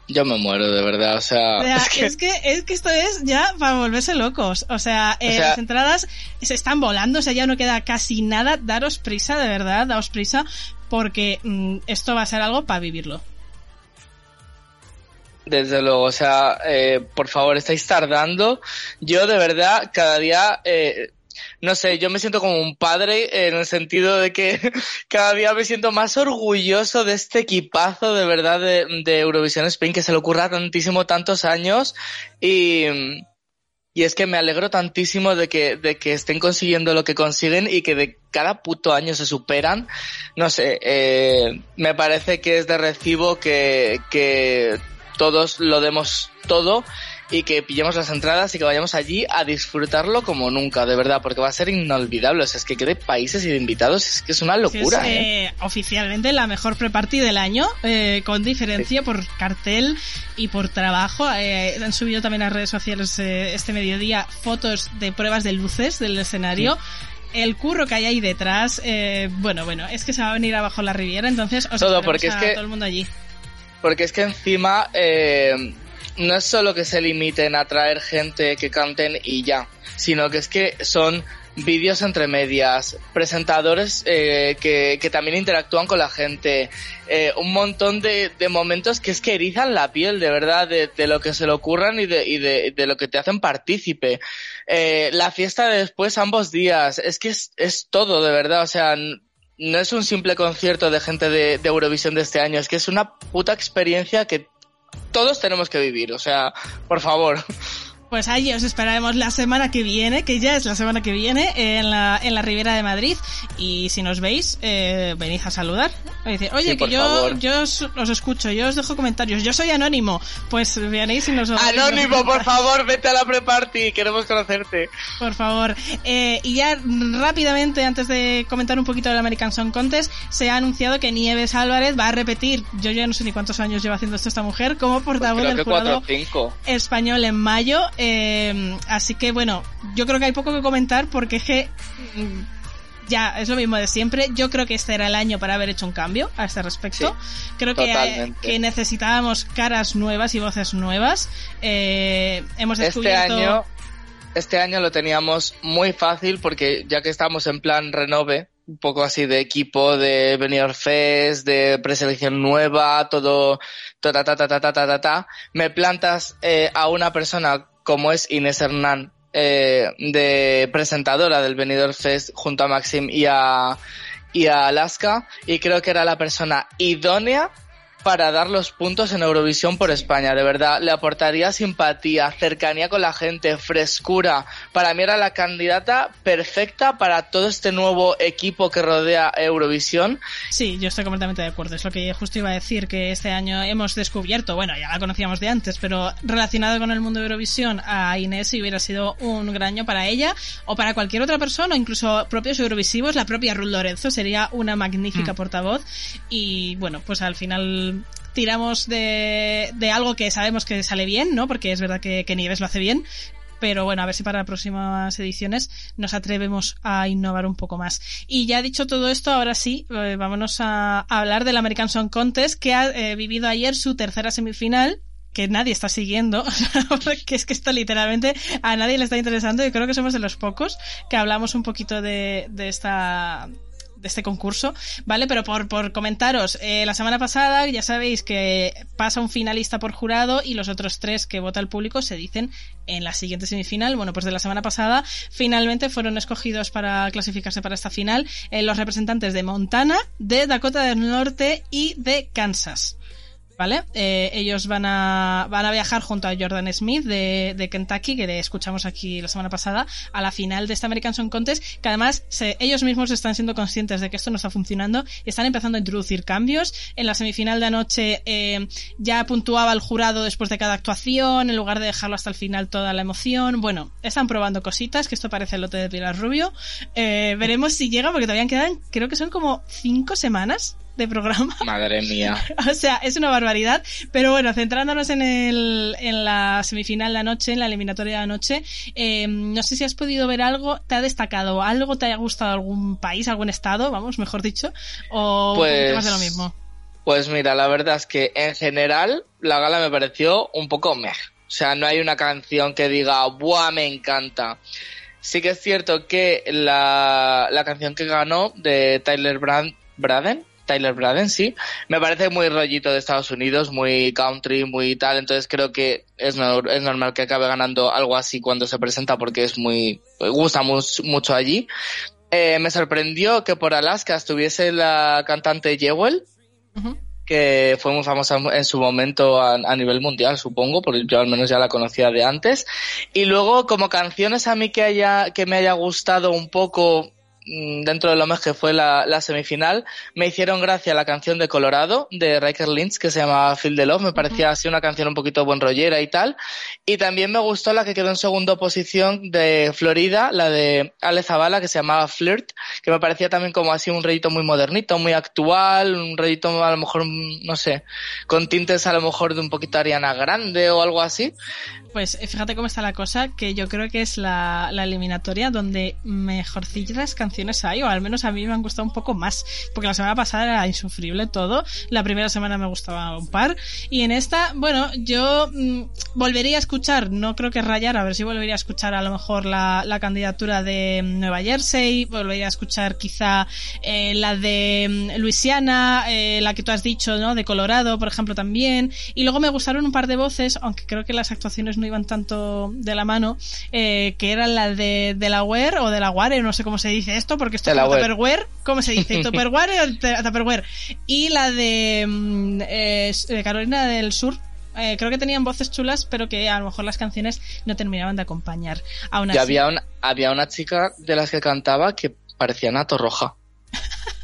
Yo me muero, de verdad, o sea... O sea, es que- es, que... es que esto es ya para volverse locos. O sea, eh, O sea- las entradas se están volando, o sea, ya no queda casi nada. Daros prisa, de verdad, daos prisa, porque mm, esto va a ser algo para vivirlo. Desde luego, o sea, eh, por favor, estáis tardando. Yo de verdad, cada día, eh, no sé, yo me siento como un padre en el sentido de que (laughs) cada día me siento más orgulloso de este equipazo de verdad de, Eurovisión Spain que se le ocurra tantísimo tantos años y, y es que me alegro tantísimo de que, de que estén consiguiendo lo que consiguen y que de cada puto año se superan. No sé, eh, me parece que es de recibo que, que todos lo demos todo y que pillemos las entradas y que vayamos allí a disfrutarlo como nunca, de verdad, porque va a ser inolvidable. O sea, es que quede países y de invitados, es que es una Sí, locura, es ¿eh? eh, oficialmente la mejor pre-party del año, eh, con diferencia por cartel y por trabajo. Eh, han subido también a redes sociales eh, este mediodía fotos de pruebas de luces del escenario. El curro que hay ahí detrás, eh, bueno, bueno, es que se va a venir abajo la Riviera, entonces os Todo, porque es a que- todo el mundo allí. Porque es que encima eh, no es solo que se limiten a traer gente que canten y ya, sino que es que son vídeos entre medias, presentadores eh, que, que también interactúan con la gente, eh, un montón de, de momentos que es que erizan la piel, de verdad, de, de lo que se le ocurran y de, y de, de lo que te hacen partícipe. Eh, la fiesta de después ambos días, es que es, es todo, de verdad, o sea, no es un simple concierto de gente de, de Eurovisión de este año, es que es una puta experiencia que todos tenemos que vivir, o sea, por favor. Pues allí os esperaremos la semana que viene, que ya es la semana que viene, en la, en la Ribera de Madrid. Y si nos veis, eh, venid a saludar. Decir, Oye, Sí, que yo, favor. yo os, os escucho, yo os dejo comentarios, yo soy anónimo. Pues venéis y nos Anónimo, por favor, vete a la pre-party, queremos conocerte. Por favor. Eh, y ya rápidamente, antes de comentar un poquito del American Song Contest, se ha anunciado que Nieves Álvarez va a repetir, yo ya no sé ni cuántos años lleva haciendo esto esta mujer, como portavoz Creo del cuatro jurado o cinco. español en mayo. Eh, así que bueno, yo creo que hay poco que comentar porque es que mm, ya es lo mismo de siempre. Yo creo que este era el año para haber hecho un cambio a este respecto. creo que, que necesitábamos caras nuevas y voces nuevas. Eh, hemos Este descubierto año, este año lo teníamos muy fácil porque ya que estamos en plan renove, un poco así de equipo, de Benidorm Fest, de preselección nueva, todo, ta ta ta ta ta ta ta, ta, ta, me plantas eh, a una persona como es Inés Hernán, eh, de presentadora del Benidorm Fest junto a Maxim y a, y a Alaska, y creo que era la persona idónea para dar los puntos en Eurovisión por España, de verdad. Le aportaría simpatía, cercanía con la gente, frescura. Para mí era la candidata perfecta para todo este nuevo equipo que rodea Eurovisión. Sí, yo estoy completamente de acuerdo. Es lo que justo iba a decir, que este año hemos descubierto, bueno, ya la conocíamos de antes, pero relacionado con el mundo de Eurovisión, a Inés si hubiera sido un gran año para ella o para cualquier otra persona, incluso propios eurovisivos, la propia Ruth Lorenzo sería una magnífica Mm. portavoz. Y bueno, pues al final tiramos de, de algo que sabemos que sale bien, ¿no? Porque es verdad que, que Nieves lo hace bien. Pero bueno, a ver si para próximas ediciones nos atrevemos a innovar un poco más. Y ya dicho todo esto, ahora sí, eh, vámonos a, hablar del American Song Contest, que ha eh, vivido ayer su tercera semifinal que nadie está siguiendo, (laughs) que es que esto literalmente a nadie le está interesando y creo que somos de los pocos que hablamos un poquito de, de esta este concurso, ¿vale? Pero por, por comentaros, eh, la semana pasada ya sabéis que pasa un finalista por jurado y los otros tres que vota el público se dicen en la siguiente semifinal. Bueno, pues de la semana pasada finalmente fueron escogidos para clasificarse para esta final eh, los representantes de Montana, de Dakota del Norte y de Kansas. ¿Vale? Eh, ellos van a, van a viajar junto a Jordan Smith de, de Kentucky, que le escuchamos aquí la semana pasada, a la final de este American Song Contest, que además se, ellos mismos están siendo conscientes de que esto no está funcionando y están empezando a introducir cambios. En la semifinal de anoche eh, ya puntuaba el jurado después de cada actuación, en lugar de dejarlo hasta el final toda la emoción. Bueno, están probando cositas, que esto parece el lote de Pilar Rubio. Eh, veremos si llega, porque todavía quedan, creo que son como cinco semanas de programa. Madre mía. (laughs) O sea, es una barbaridad. Pero bueno, centrándonos en, el, en la semifinal de anoche, en la eliminatoria de anoche, eh, no sé si has podido ver algo, ¿te ha destacado algo? ¿Te haya gustado algún país, algún estado, vamos, mejor dicho? ¿O Pues- más de lo mismo? Pues mira, la verdad es que en general la gala me pareció un poco meh. O sea, no hay una canción que diga, ¡buah, me encanta! Sí que es cierto que la, la canción que ganó de Tyler Brand, Braden, Tyler Braden, sí, me parece muy rollito de Estados Unidos, muy country, muy tal, entonces creo que es, es normal que acabe ganando algo así cuando se presenta porque es muy, gusta mucho allí. Eh, me sorprendió que por Alaska estuviese la cantante Jewel, que fue muy famosa en su momento a, a nivel mundial, supongo, porque yo al menos ya la conocía de antes. Y luego, como canciones a mí que haya, que me haya gustado un poco dentro de lo más que fue la, la semifinal, me hicieron gracia la canción de Colorado, de Riker Lynch, que se llama Feel the Love, me parecía así una canción un poquito buen rollera y tal. Y también me gustó la que quedó en segunda posición de Florida, la de Ale Zavala, que se llamaba Flirt, que me parecía también como así un rollito muy modernito, muy actual, un rollito a lo mejor, mm, no sé, con tintes a lo mejor de un poquito Ariana Grande o algo así. Pues eh, fíjate cómo está la cosa, que yo creo que es la, la eliminatoria donde mejorcillas canciones hay, o al menos a mí me han gustado un poco más, porque la semana pasada era insufrible todo, la primera semana me gustaba un par, y en esta, bueno, yo mm, volvería a escuchar, no creo que rayar, a ver si volvería a escuchar a lo mejor la, la candidatura de mm, Nueva Jersey, volvería a escuchar quizá eh, la de mm, Luisiana, eh, la que tú has dicho, ¿no? De Colorado, por ejemplo, también, y luego me gustaron un par de voces, aunque creo que las actuaciones no iban tanto de la mano, eh, que eran la de Delaware o Delaware, no sé cómo se dice esto, porque esto es como. Tupperware, ¿cómo se dice? (laughs) ¿Tupperware o te- Tupperware? Y la de mm, eh, eh, Carolina del Sur, eh, creo que tenían voces chulas, pero que a lo mejor las canciones no terminaban de acompañar. Aún así, Y había una, había una chica de las que cantaba que parecía Nato Roja. (laughs)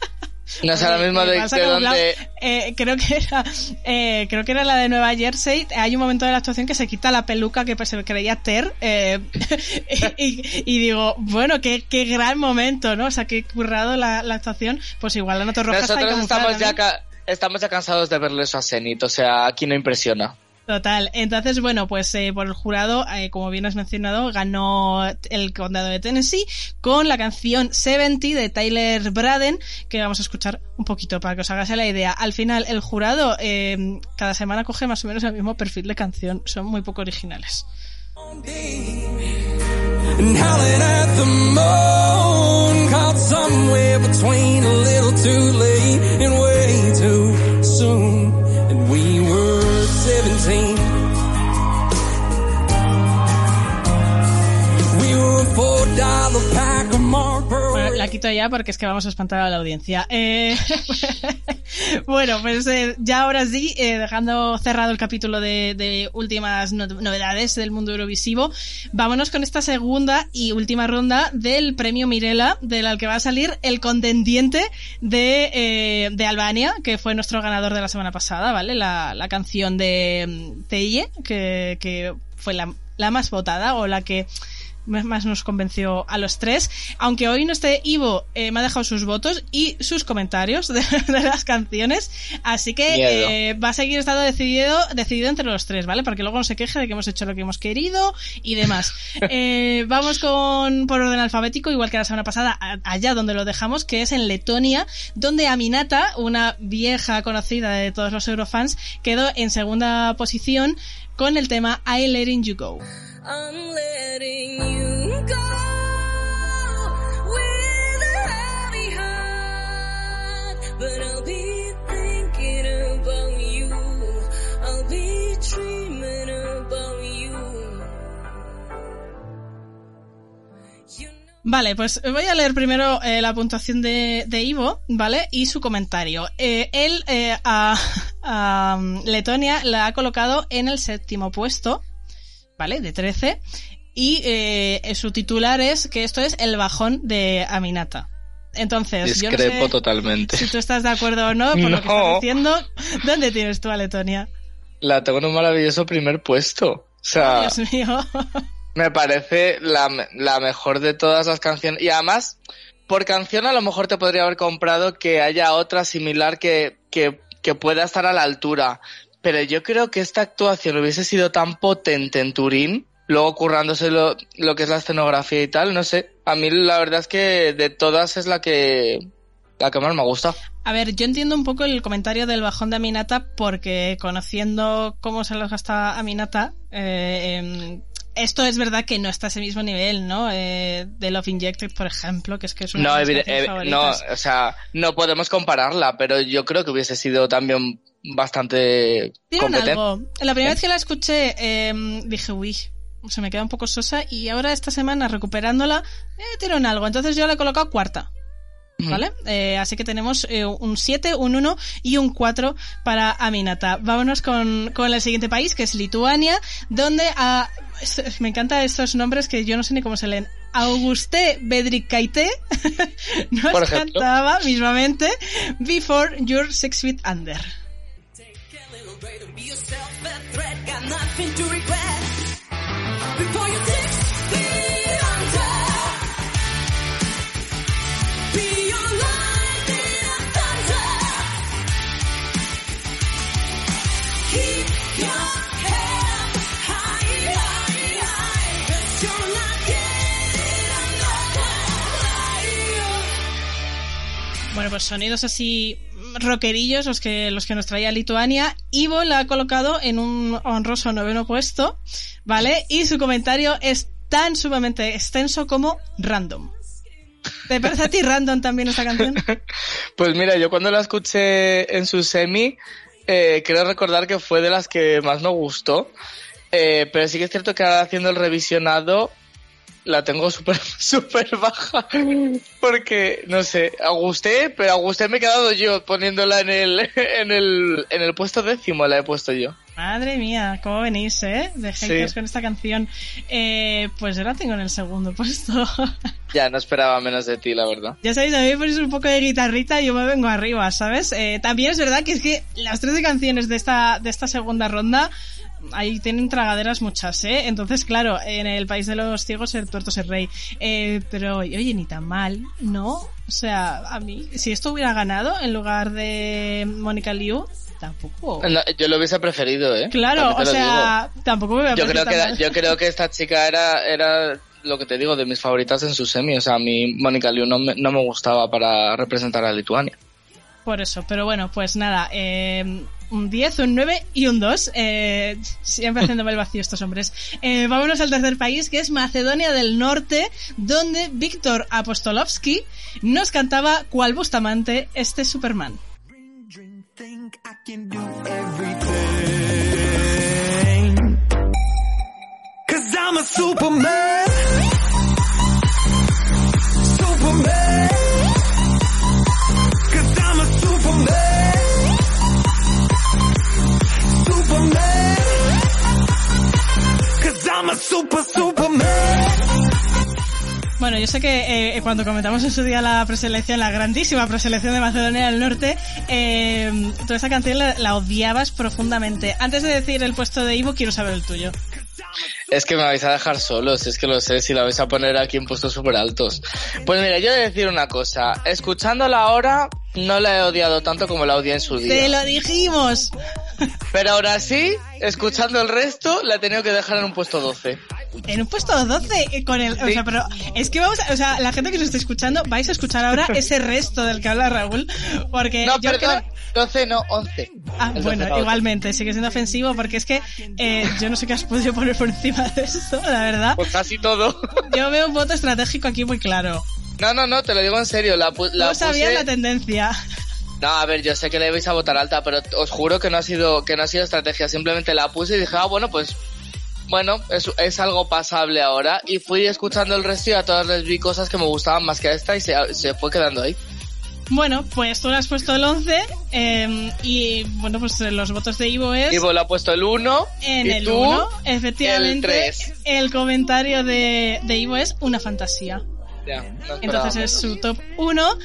No sé ahora Oye, mismo me de, de. Blau- eh, creo que era eh, creo que era la de Nueva Jersey hay un momento de la actuación que se quita la peluca que pues, se creía Ter eh, (laughs) y, y digo bueno qué, qué gran momento no o sea qué currado la, la actuación pues igual la nota roja está Nosotros camuflada estamos ya, estamos ya cansados de verle eso a Zenit, o sea, aquí no impresiona. Total. Entonces, bueno, pues eh, por el jurado, eh, como bien has mencionado, ganó el condado de Tennessee con la canción 70 de Tyler Braden, que vamos a escuchar un poquito para que os hagáis la idea. Al final, el jurado eh, cada semana coge más o menos el mismo perfil de canción. Son muy poco originales. 17. We were a four dollar pack of Marlboro. La quito ya porque es que vamos a espantar a la audiencia. Eh, (laughs) Bueno, pues eh, ya ahora sí, eh, dejando cerrado el capítulo de, de últimas no- novedades del mundo eurovisivo, vámonos con esta segunda y última ronda del premio Mirela, de la que va a salir el contendiente de, eh, de Albania, que fue nuestro ganador de la semana pasada, ¿vale? La, la canción de mm, Teie, que, que fue la, la más votada o la que más nos convenció a los tres. Aunque hoy no esté Ivo, eh, me ha dejado sus votos y sus comentarios de, (laughs) de las canciones. Así que eh, va a seguir estando decidido, decidido entre los tres, ¿vale? Porque luego no se queje de que hemos hecho lo que hemos querido y demás. (laughs) Eh, vamos con por orden alfabético, igual que la semana pasada, a- allá donde lo dejamos, que es en Letonia, donde Aminata, una vieja conocida de todos los Eurofans, quedó en segunda posición con el tema I Letting You Go. I'm letting you go Vale, pues voy a leer primero eh, la puntuación de, Ivo, ¿vale? Y su comentario. Eh, él eh, a, (laughs) um, Letonia la ha colocado en el séptimo puesto, ¿vale? De 13. Y eh, su titular es que esto es el bajón de Aminata. Entonces, yo no Discrepo sé totalmente. si tú estás de acuerdo o no por lo que (laughs) estás diciendo. ¿Dónde tienes tú a Letonia? La tengo en un maravilloso primer puesto. O sea, Dios mío. (laughs) me parece la, la mejor de todas las canciones. Y además, por canción a lo mejor te podría haber comprado que haya otra similar que, que, que pueda estar a la altura. Pero yo creo que esta actuación hubiese sido tan potente en Turín, luego currándose lo, lo que es la escenografía y tal, no sé. A mí la verdad es que de todas es la que, la que más me gusta. A ver, yo entiendo un poco el comentario del bajón de Aminata porque conociendo cómo se los gasta Aminata, eh, em, esto es verdad que no está a ese mismo nivel, ¿no? Eh, de Love Injected, por ejemplo, que es que es una No, de mis eh, no, o sea, no podemos compararla, pero yo creo que hubiese sido también bastante competente. algo. La primera vez que la escuché em, dije, uy, se me queda un poco sosa y ahora esta semana recuperándola, eh, tienen algo. Entonces yo la he colocado cuarta. ¿Vale? Eh, así que tenemos eh, un 7, un 1 y un 4 para Aminata. Vámonos con, con el siguiente país, que es Lituania, donde a, es- me encantan estos nombres que yo no sé ni cómo se leen. Auguste Bedrikaite (laughs) nos cantaba mismamente Before Your Six Feet Under. Bueno, pues sonidos así rockerillos los que, los que nos traía Lituania. Ivo la ha colocado en un honroso noveno puesto, ¿vale? Y su comentario es tan sumamente extenso como random. ¿Te parece a ti random también esta canción? (laughs) Pues mira, yo cuando la escuché en su semi, eh, creo recordar que fue de las que más me gustó. Eh, pero sí que es cierto que ahora haciendo el revisionado la tengo súper (laughs) súper baja. Porque, no sé, Agusté, pero Agusté me he quedado yo poniéndola en el, (laughs) en el, en el puesto décimo, la he puesto yo. Madre mía, ¿cómo venís, eh? De haters Sí. con esta canción. Eh, pues yo la tengo en el segundo puesto. (laughs) Ya, no esperaba menos de ti, la verdad. Ya sabéis, a mí me ponéis un poco de guitarrita y yo me vengo arriba, ¿sabes? Eh, también es verdad que es que las 13 canciones de esta, de esta segunda ronda, ahí tienen tragaderas muchas, ¿eh? Entonces, claro, en el país de los ciegos el tuerto es el rey. Eh, pero, oye, ni tan mal, ¿no? O sea, a mí, si esto hubiera ganado en lugar de Mónica Liu, tampoco... No, yo lo hubiese preferido, ¿eh? Claro, o sea, tampoco me hubiera yo creo que mal. yo creo que esta chica era era lo que te digo de mis favoritas en su semi o sea a mí Mónica Liu no me, no me gustaba para representar a Lituania Por eso, pero bueno, pues nada, eh, un 10, un 9 y un 2. Eh, siempre haciéndome el vacío estos hombres. Eh, vámonos al tercer país, que es Macedonia del Norte, donde Víctor Apostolovsky nos cantaba cual Bustamante este Superman. Superman. Bueno, yo sé que eh, cuando comentamos en su día la preselección, la grandísima preselección de Macedonia del Norte, eh, toda esa canción la, la odiabas profundamente. Antes de decir el puesto de Ivo, quiero saber el tuyo. Es que me vais a dejar solos, es que lo sé, si la vais a poner aquí en puestos súper altos. Pues mira, yo he de decir una cosa, escuchándola ahora, no la he odiado tanto como la odié en su ¡Te día. lo dijimos! Pero ahora sí, escuchando el resto, la he tenido que dejar en un puesto 12. En un puesto 12 eh, con el, o sea, pero es que vamos, a- o sea, la gente que nos está escuchando, vais a escuchar ahora (laughs) ese resto del que habla Raúl, porque No, yo perdón, creo- 12 no, 11. Ah, El bueno, 12 igualmente, sigue siendo ofensivo porque es que eh, yo no sé qué has podido poner por encima de esto, la verdad. Pues casi todo. Yo veo un voto estratégico aquí muy claro. No, no, no, te lo digo en serio, la, la No sabía puse- la tendencia. No, a ver, yo sé que le vais a votar alta, pero os juro que no ha sido, que no ha sido estrategia. Simplemente la puse y dije, ah, bueno, pues, bueno, es, es algo pasable ahora. Y fui escuchando el resto y a todas les vi cosas que me gustaban más que a esta y se, se fue quedando ahí. Bueno, pues tú le has puesto el 11 eh, y bueno, pues eh, los votos de Ivo es... Ivo le ha puesto el 1 En y el tú 1, efectivamente, el 3. el comentario de, de Ivo es una fantasía. Ya, no Entonces es su top 1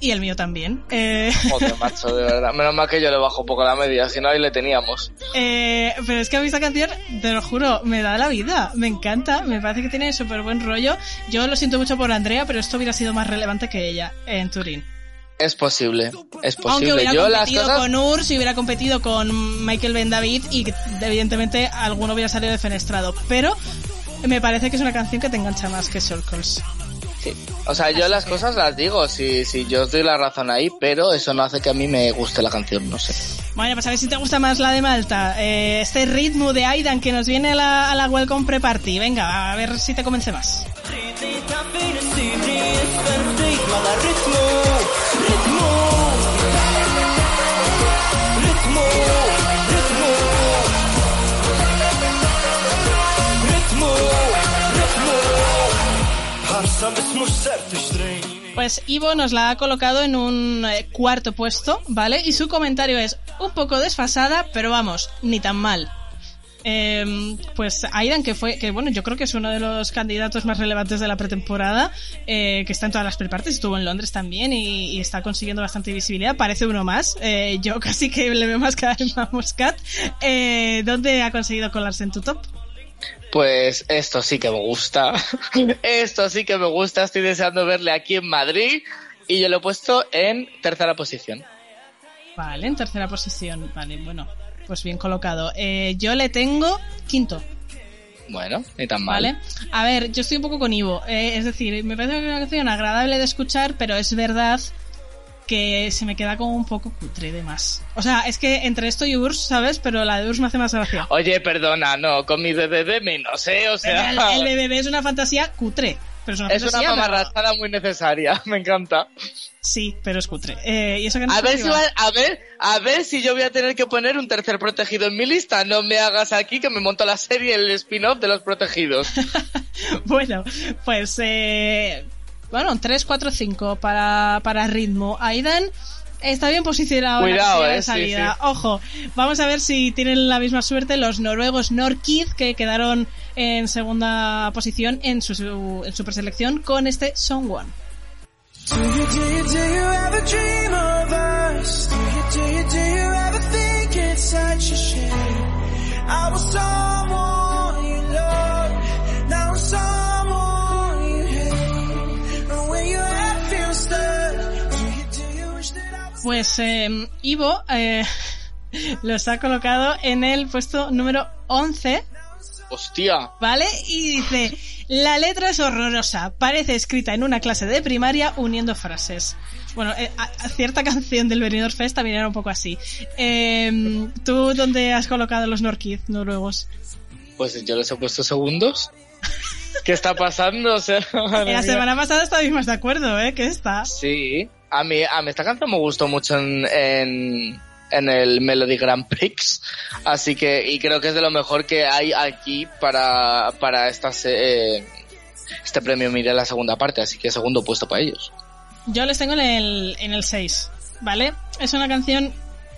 y el mío también. Eh, (laughs) Joder, macho, de verdad. Menos mal que yo le bajo un poco la media, si no ahí le teníamos. eh, pero es que a mí esta canción, te lo juro, me da la vida. Me encanta, me parece que tiene súper buen rollo. Yo lo siento mucho por Andrea, pero esto hubiera sido más relevante que ella en Turín. Es posible, es Aunque posible. hubiera Yo las competido cosas... con Urs y hubiera competido con Michael Ben David y evidentemente alguno hubiera salido defenestrado. Pero me parece que es una canción que te engancha más que Circles. Sí. O sea, yo las cosas las digo, si, si yo os doy la razón ahí, pero eso no hace que a mí me guste la canción, no sé. Bueno, pues a ver si te gusta más la de Malta. Eh, este ritmo de Aidan que nos viene a la, a la Welcome Pre-Party. Venga, a ver si te convence más. Pues Ivo nos la ha colocado en un eh, cuarto puesto, ¿vale? Y su comentario es un poco desfasada, pero vamos, ni tan mal. Eh, pues Aidan, que fue, que bueno, yo creo que es uno de los candidatos más relevantes de la pretemporada, eh, que está en todas las prepartes, estuvo en Londres también y, está consiguiendo bastante visibilidad, parece uno más, eh, yo (laughs) casi que le veo más cada vez más ¿Dónde ha conseguido colarse en tu top? Pues esto sí que me gusta. (laughs) esto sí que me gusta. Estoy deseando verle aquí en Madrid. Y yo lo he puesto en tercera posición. Vale, en tercera posición, vale, bueno, pues bien colocado. Eh, yo le tengo quinto. Bueno, ni tan mal. ¿Vale? A ver, yo estoy un poco con Ivo. eh, es decir, me parece que es una canción agradable de escuchar, pero es verdad que se me queda como un poco cutre de más. O sea, es que entre esto y Urs, ¿sabes? Pero la de Urs me hace más gracia. Oye, perdona, no, con mi bebé menos, ¿eh? O sea, El, el BBB es una fantasía cutre. Pero es una es una pero- mamarrachada muy necesaria. (laughs) Me encanta. Sí, pero es cutre. Eh, y eso que no A ver, si va- a ver, a ver si yo voy a tener que poner un tercer protegido en mi lista. No me hagas aquí que me monto la serie, el spin-off de los protegidos. (laughs) Bueno, pues eh, bueno, 3, 4, 5 para, para ritmo. Aidan está bien posicionado en la Cuidado, casilla de eh, sí, salida. sí. Ojo, vamos a ver si tienen la misma suerte los noruegos Norkid que quedaron en segunda posición en su, su- en su preselección con este Someone. Do you, do you, Pues eh, Ivo eh, (laughs) los ha colocado en el puesto número 11 Hostia. ¿Vale? Y dice, la letra es horrorosa, parece escrita en una clase de primaria uniendo frases. Bueno, eh, a- a cierta (laughs) canción del Benidorm Fest también era un poco así. Eh, ¿Tú dónde has colocado los Norkid noruegos? Pues yo les he puesto segundos. ¿Qué está pasando? (laughs) O sea, madre la semana pasada estábamos de acuerdo, ¿eh? Que está. Sí. A mí, a mí esta canción me gustó mucho en, en, el Melody Grand Prix. Así que, y creo que es de lo mejor que hay aquí para, para estas, eh, este premio Mire la segunda parte. Así que segundo puesto para ellos. Yo les tengo en el, en el 6, ¿vale? Es una canción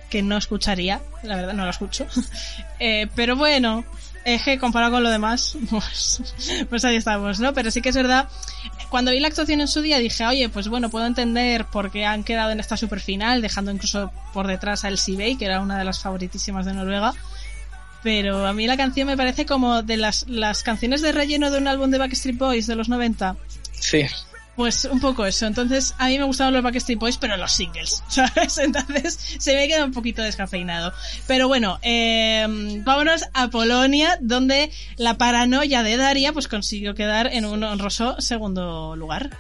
que no escucharía, la verdad no la escucho. (laughs) Eh, pero bueno, Es que comparado con lo demás, (laughs) pues, pues ahí estamos, ¿no? Pero sí que es verdad, cuando vi la actuación en su día dije, oye, pues bueno, puedo entender por qué han quedado en esta super final, dejando incluso por detrás a El Bay, que era una de las favoritísimas de Noruega. Pero a mí la canción me parece como de las, las canciones de relleno de un álbum de Backstreet Boys de los 90. Sí. Pues un poco eso. Entonces, a mí me gustaban los Backstreet Boys, pero los singles, (laughs) ¿sabes? Entonces, se me queda un poquito descafeinado. Pero bueno, eh, vámonos a Polonia, donde la paranoia de Daria, pues consiguió quedar en un honroso segundo lugar.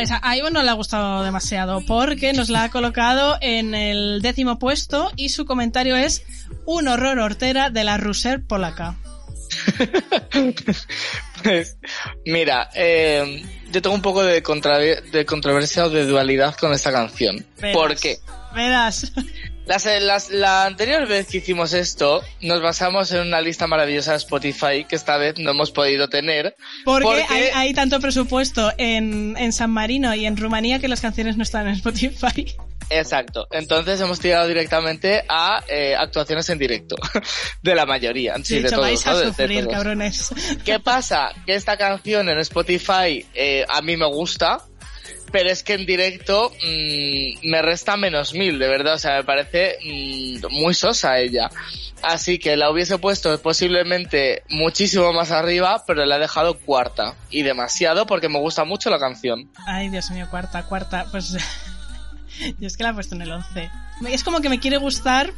Pues a Ivo no le ha gustado demasiado porque nos la ha colocado en el décimo puesto y su comentario es un horror hortera de la Russer polaca. pues, mira, eh, yo tengo un poco de, contra de controversia o de dualidad con esta canción. Verás, ¿Por qué? Verás. Las, las, la anterior vez que hicimos esto, nos basamos en una lista maravillosa de Spotify que esta vez no hemos podido tener. Porque, porque hay, hay tanto presupuesto en, en San Marino y en Rumanía que las canciones no están en Spotify. Exacto. Entonces hemos tirado directamente a eh, actuaciones en directo. (laughs) de la mayoría. Sí, de, de hecho, todos, vais a sufrir, cabrones. ¿Qué pasa? Que esta canción en Spotify eh, a mí me gusta, pero es que en directo mm, me resta menos mil, de verdad. O sea, me parece mm, muy sosa ella. Así que la hubiese puesto posiblemente muchísimo más arriba, pero la he dejado cuarta. Y demasiado porque me gusta mucho la canción. Ay, Dios mío, cuarta, cuarta. Pues (laughs) yo es que la he puesto en el 11. Es como que me quiere gustar,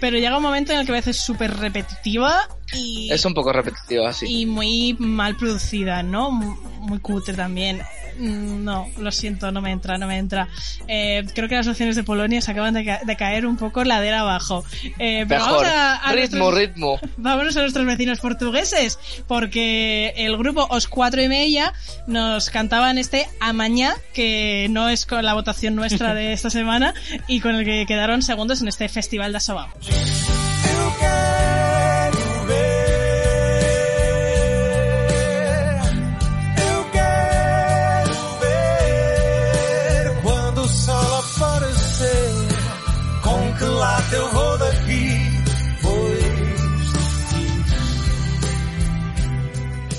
pero llega un momento en el que a veces es súper repetitiva y, Es un poco repetitivo así. y muy mal producida, ¿no? Mu- Muy cutre también. Mm, No, lo siento, no me entra, no me entra. Eh, creo que las opciones de Polonia se acaban de, ca- de caer un poco ladera abajo. Eh, pero Mejor. vamos a, a ritmo, nuestros- ritmo. (laughs) Vámonos a nuestros vecinos portugueses, porque el grupo Os Cuatro y Media nos cantaban este Amañá, que no es con la votación nuestra de (laughs) esta semana, y con el que quedaron segundos en este Festival de Asobao.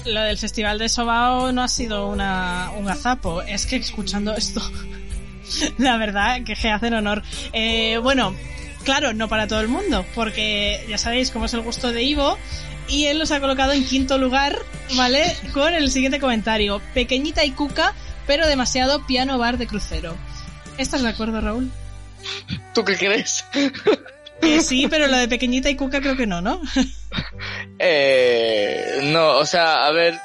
Lo del Festival de Sobao no ha sido una, un gazapo, es que escuchando esto, (laughs) la verdad que hacen honor. Eh, bueno, claro, no para todo el mundo, porque ya sabéis cómo es el gusto de Ivo. Y él los ha colocado en quinto lugar, ¿vale? (laughs) Con el siguiente comentario. Pequeñita y cuca, pero demasiado piano bar de crucero. ¿Estás de acuerdo, Raúl? ¿Tú qué crees? Eh, sí, pero lo de pequeñita y cuca creo que no, ¿no? (laughs) Eh, no, o sea, a ver,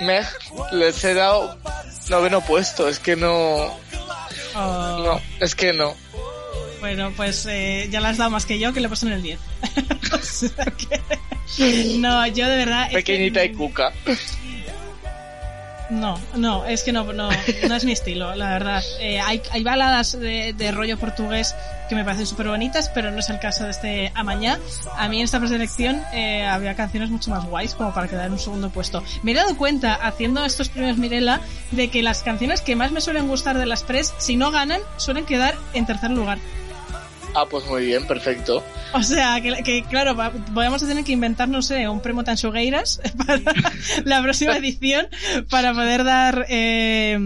me les he dado noveno puesto, es que no, Oh, no, es que no. Bueno, pues eh, ya la has dado más que yo, que le puesto en el 10. (laughs) O sea que- No, yo de verdad... es que- Pequeñita y cuca. No, no, es que no, no, no es mi estilo, la verdad. Eh, hay, hay baladas de, de rollo portugués que me parecen súper bonitas, pero no es el caso de este Amañá. A mí en esta preselección eh, había canciones mucho más guays como para quedar en un segundo puesto. Me he dado cuenta, haciendo estos premios Mirela, de que las canciones que más me suelen gustar de las tres, si no ganan, suelen quedar en tercer lugar. Ah, pues muy bien, perfecto. O sea, que, que, claro, a tener que inventar, no sé, un premio tan sugueiras (laughs) para (laughs) la próxima edición para poder dar eh,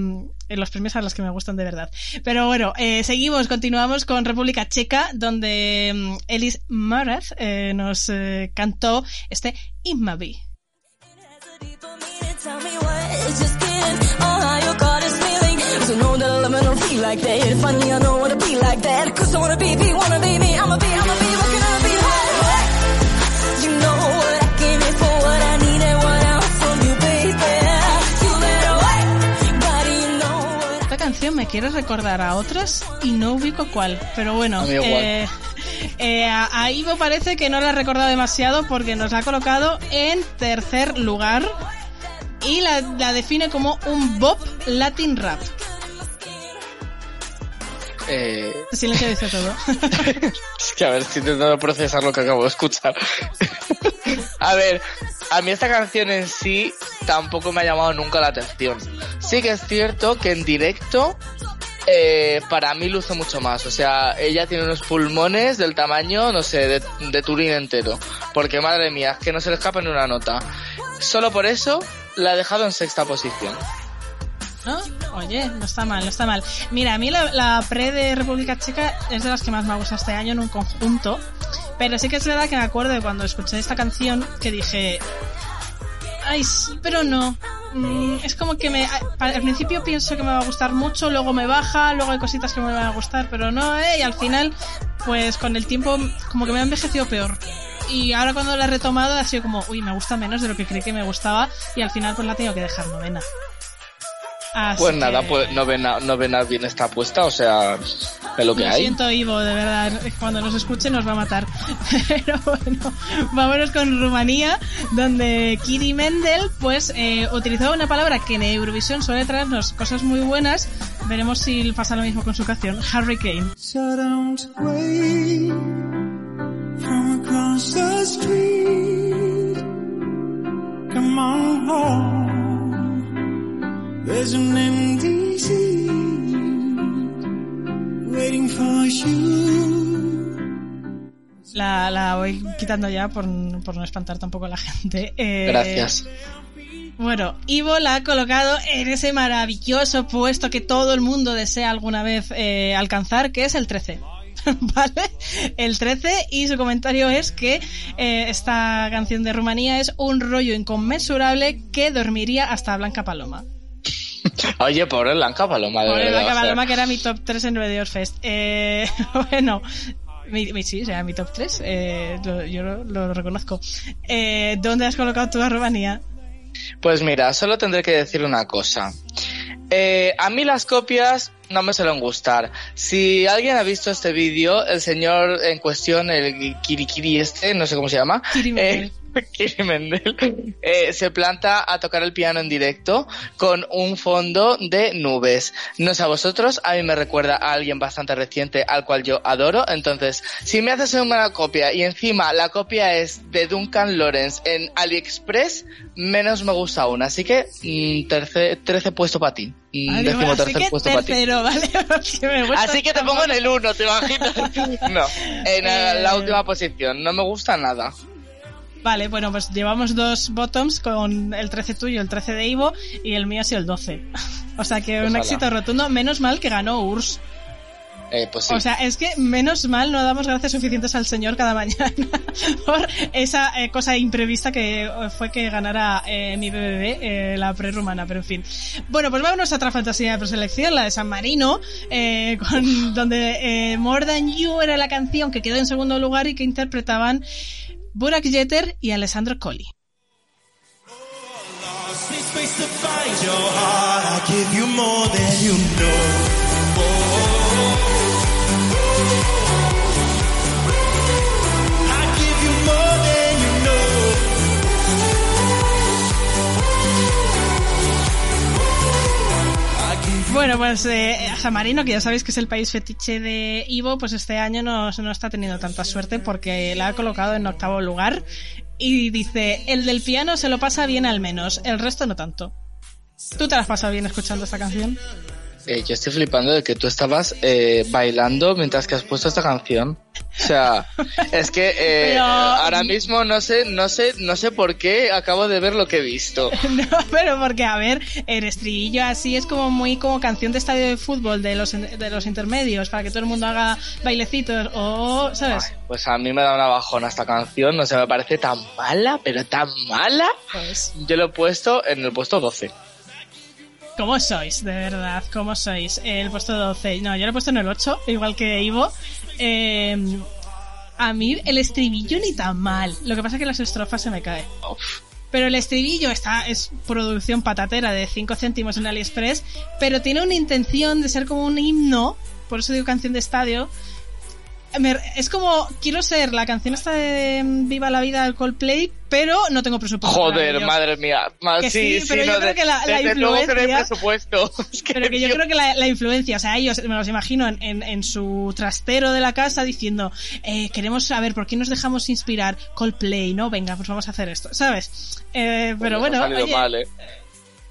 los premios a los que me gustan de verdad. Pero bueno, eh, seguimos, continuamos con República Checa, donde mm, Elis Maraz eh, nos eh, cantó este Imabi. Feeling. So know that I love me don't feel like that. Finally, I know what to be like that. Cause I wanna be, be, wanna be me. I'ma be, I'ma be, what can I be? Hey, hey. You know what I came in for, what I need and what I want from you, baby. You better wait. Body, you know what Esta canción me quiere recordar a otras y no ubico cuál, pero bueno, A mí igual. eh, eh, a, a Ivo parece que no la ha recordado demasiado porque nos la ha colocado en tercer lugar y la, la define como un bop latin rap. Eh, Silencio dice todo. (laughs) es que a ver, estoy intentando procesar lo que acabo de escuchar. a ver, a mí esta canción en sí tampoco me ha llamado nunca la atención. Sí que es cierto que en directo eh, para mí luce mucho más. O sea, ella tiene unos pulmones del tamaño, no sé, de, de Turín entero. Porque madre mía, es que no se le escapa ni una nota. Solo por eso la he dejado en sexta posición. ¿No? Oye, no está mal, no está mal. Mira, a mí la, la pre de República Checa es de las que más me ha gustado este año en un conjunto. Pero sí que es verdad que me acuerdo de cuando escuché esta canción que dije, ay, sí, pero no. Mm, es como que me, al principio pienso que me va a gustar mucho, luego me baja, luego hay cositas que me van a gustar, pero no, eh, y al final, pues con el tiempo, como que me ha envejecido peor. Y ahora cuando la he retomado ha sido como, uy, me gusta menos de lo que creí que me gustaba, y al final pues la tengo que dejar novena. Así Pues nada, que- pues novena, novena bien está puesta, o sea, es lo que Lo hay. siento, Ivo, de verdad. Cuando nos escuche nos va a matar. (laughs) Pero bueno, vámonos con Rumanía, donde Kiri Mendel pues eh, utilizó una palabra que en Eurovisión suele traernos cosas muy buenas. Veremos si pasa lo mismo con su canción, Hurricane. So don't wait from across the street. Come on home. There's an empty seat waiting for you. La, la voy quitando ya por, por no espantar tampoco a la gente. Eh, Gracias. Bueno, Ivo la ha colocado en ese maravilloso puesto que todo el mundo desea alguna vez eh, alcanzar, que es el 13. (laughs) ¿Vale? El 13 y su comentario es que eh, esta canción de Rumanía es un rollo inconmensurable que dormiría hasta Blanca Paloma. (laughs) Oye, pobre Blanca Paloma, de Pobre verdad, Blanca o sea, Paloma que era mi top 3 en 9 de Fest. Eh, (laughs) bueno, mi, mi- sí, era mi top 3, eh, lo- yo lo, lo reconozco. Eh, ¿Dónde has colocado a Rumanía? Pues mira, solo tendré que decir una cosa. Eh, a mí las copias no me suelen gustar. Si alguien ha visto este vídeo, el señor en cuestión, el Kirikiri este, no sé cómo se llama, eh, (laughs) Kiri Mendel, eh, se planta a tocar el piano en directo con un fondo de nubes. No sé a vosotros, a mí me recuerda a alguien bastante reciente al cual yo adoro. Entonces, si me haces una copia y encima la copia es de Duncan Lawrence en AliExpress, menos me gusta aún. Así que, mm, terce- 13 puesto para ti. Mm, bueno, así que puesto para ti. (laughs) Así que te pongo en el 1, ¿te imaginas? (laughs) No, en Eh, la última posición. No me gusta nada. Vale, bueno, pues llevamos dos bottoms con el 13 tuyo, el 13 de Ivo y el mío ha sido el 12. (laughs) O sea que un éxito rotundo, menos mal que ganó URSS. Eh, pues sí. O sea, es que menos mal no damos gracias suficientes al señor cada (laughs) mañana por esa eh, cosa imprevista que eh, fue que ganara eh, mi BBB, eh, la prerrumana, pero en fin. Bueno, pues vámonos a otra fantasía de preselección, la de San Marino, eh, (laughs) con, donde eh, More Than You era la canción que quedó en segundo lugar y que interpretaban Burak Jeter y Alessandro Colli. Bueno, pues eh, San Marino, que ya sabéis que es el país fetiche de Ivo, pues este año no, no está teniendo tanta suerte porque la ha colocado en octavo lugar y dice, el del piano se lo pasa bien al menos, el resto no tanto. ¿Tú te la has pasado bien escuchando esta canción? Eh, yo estoy flipando de que tú estabas eh, bailando mientras que has puesto esta canción. O sea, (laughs) es que eh, Pero- ahora mismo no sé, no sé, no sé por qué acabo de ver lo que he visto. (laughs) No, pero porque, a ver, el estribillo así es como muy como canción de estadio de fútbol de los, de los intermedios, para que todo el mundo haga bailecitos o, ¿sabes? Ay, pues a mí me da una bajona esta canción, no sé, me parece tan mala, pero tan mala. Pues, Yo lo he puesto en el puesto 12. ¿Cómo sois? De verdad, ¿cómo sois? El puesto 12. No, yo lo he puesto en el 8, igual que Ivo. Eh, a mí el estribillo ni tan mal. Lo que pasa es que las estrofas se me caen. Pero el estribillo está, es producción patatera de 5 céntimos en AliExpress, pero tiene una intención de ser como un himno, por eso digo canción de estadio, es como, quiero ser la canción esta de mm, Viva la Vida del Coldplay, pero no tengo presupuesto. Joder, madre mía. Ma- Que sí, sí, pero sí, yo no, creo de- que la- la que no influencia- presupuesto. (laughs) Pero que yo yo- creo que la, la influencia, o sea, ellos me los imagino en, en, en su trastero de la casa diciendo, eh, queremos saber por qué nos dejamos inspirar Coldplay, ¿no? Venga, pues vamos a hacer esto, ¿sabes? Eh, pero Pues bueno, ha salido oye, mal, ¿eh?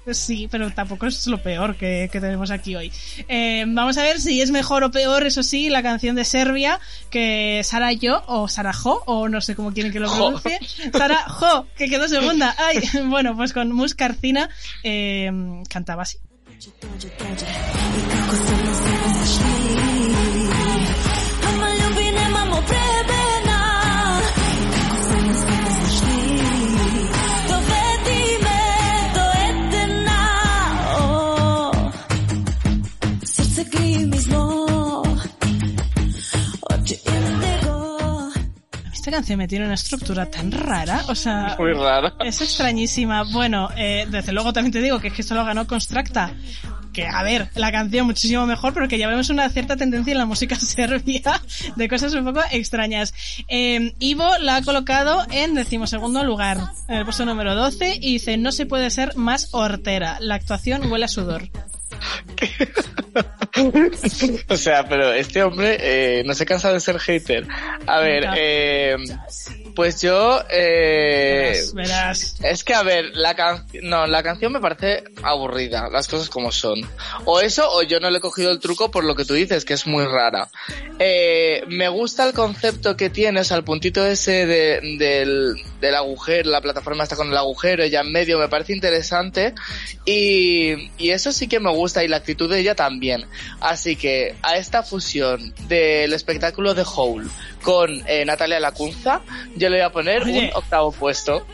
Pues sí, pero tampoco es lo peor que, que tenemos aquí hoy. Eh, vamos a ver si es mejor o peor, eso sí, la canción de Serbia que Sara Yo o Sara Jo, o no sé cómo quieren que lo Jo. pronuncie. Sara Jo, que quedó segunda. Ay, bueno, pues con Mus Carcina eh, cantaba así. Esta canción me tiene una estructura tan rara, o sea, (laughs) Muy rara. es extrañísima. Bueno, eh, desde luego también te digo que es que esto lo ganó Constracta. Que, a ver, la canción muchísimo mejor, pero que ya vemos una cierta tendencia en la música (laughs) serbia de cosas un poco extrañas. Eh, Ivo la ha colocado en decimosegundo lugar, en el puesto número 12, y dice, no se puede ser más hortera. La actuación huele a sudor. (laughs) o sea, pero este hombre eh, no se cansa de ser hater. A ver, eh, pues yo... Eh, Verás, verás. Es que, a ver, la canción... No, la canción me parece aburrida, las cosas como son. O eso, o yo no le he cogido el truco por lo que tú dices, que es muy rara. Eh, me gusta el concepto que tiene, o sea, el puntito ese de, del, del agujero, la plataforma está con el agujero, ella en medio, me parece interesante. Y, y eso sí que me gusta, y la actitud de ella también. Así que, a esta fusión del espectáculo de Howl con eh, Natalia Lacunza, yo le voy a poner Oye. un octavo puesto.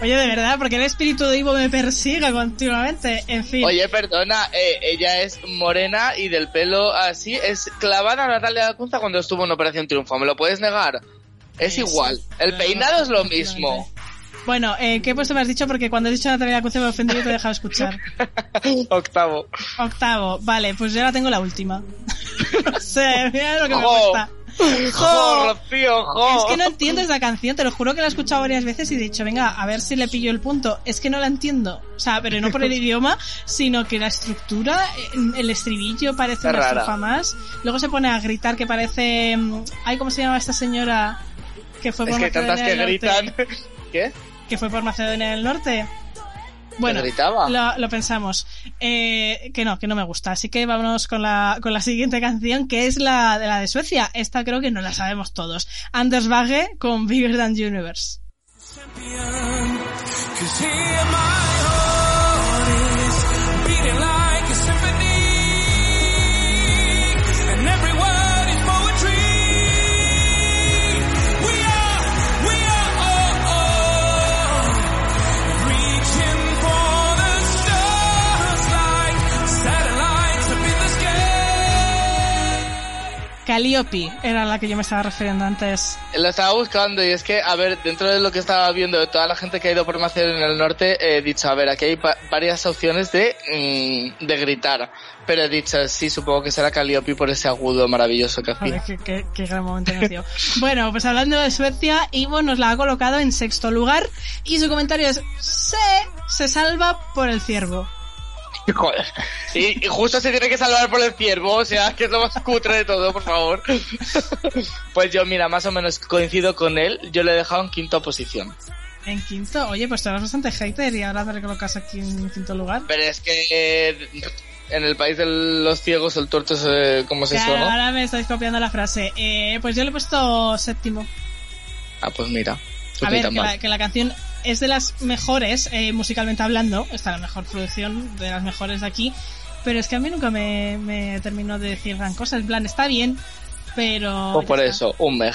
Oye, de verdad, porque el espíritu de Ivo me persigue continuamente. En fin. Oye, perdona, eh, ella es morena y del pelo así, es clavada a Natalia Lacunza cuando estuvo en Operación Triunfo, ¿me lo puedes negar? Es igual, el claro, peinado es lo mismo. Bueno, eh, ¿qué puesto me has dicho? Porque cuando has dicho Natalia Lacunza me he ofendido y te he dejado escuchar. (laughs) Octavo. Octavo, vale, pues yo la tengo la última. (laughs) no sé, mira lo que me Jo. ¡Jo, Rocío, jo! Es que no entiendo esa canción, te lo juro que la he escuchado varias veces y he dicho, venga, a ver si le pillo el punto. Es que no la entiendo. O sea, pero no por el (laughs) idioma, sino que la estructura, el estribillo parece Es una rara. estrofa más. Luego se pone a gritar que parece... mm, Ay, ¿cómo se llama esta señora? Que fue Es por que hay tantas que gritan. (laughs) ¿Qué? Que fue por Macedonia del Norte. Bueno, lo pensamos. Eh, que no, que no me gusta. Así que vámonos con la, con la siguiente canción, que es la de la de Suecia. Esta creo que no la sabemos todos. Anders Bagge con Bigger Than Universe. Calliope era la que yo me estaba refiriendo antes. Lo estaba buscando y es que, a ver, dentro de lo que estaba viendo de toda la gente que ha ido por Macedonia del Norte, he dicho, a ver, aquí hay va- varias opciones de, mm, de gritar. Pero he dicho, sí, supongo que será Calliope por ese agudo maravilloso que hacía. qué, qué- qué gran momento me dio. Bueno, pues hablando de Suecia, Ivo nos la ha colocado en sexto lugar y su comentario es, se, se salva por el ciervo. (laughs) Joder. Y, y justo se tiene que salvar por el ciervo, o sea, que es lo más cutre de todo, por favor. (laughs) Pues yo, mira, más o menos coincido con él, yo le he dejado en quinta posición. En quinto, oye, pues tú eres bastante hater y ahora te colocas aquí en quinto lugar. Pero es que eh, en el país de los ciegos el tuerto es eh, como se Claro, ¿no? ahora me estáis copiando la frase. Eh, pues yo le he puesto séptimo. Ah, pues mira. A no ver, que la, que la canción es de las mejores, eh, musicalmente hablando. Está la mejor producción, de las mejores de aquí. Pero es que a mí nunca me, me terminó de decir gran cosa. En plan, está bien, pero... Pues por está. eso, un meg.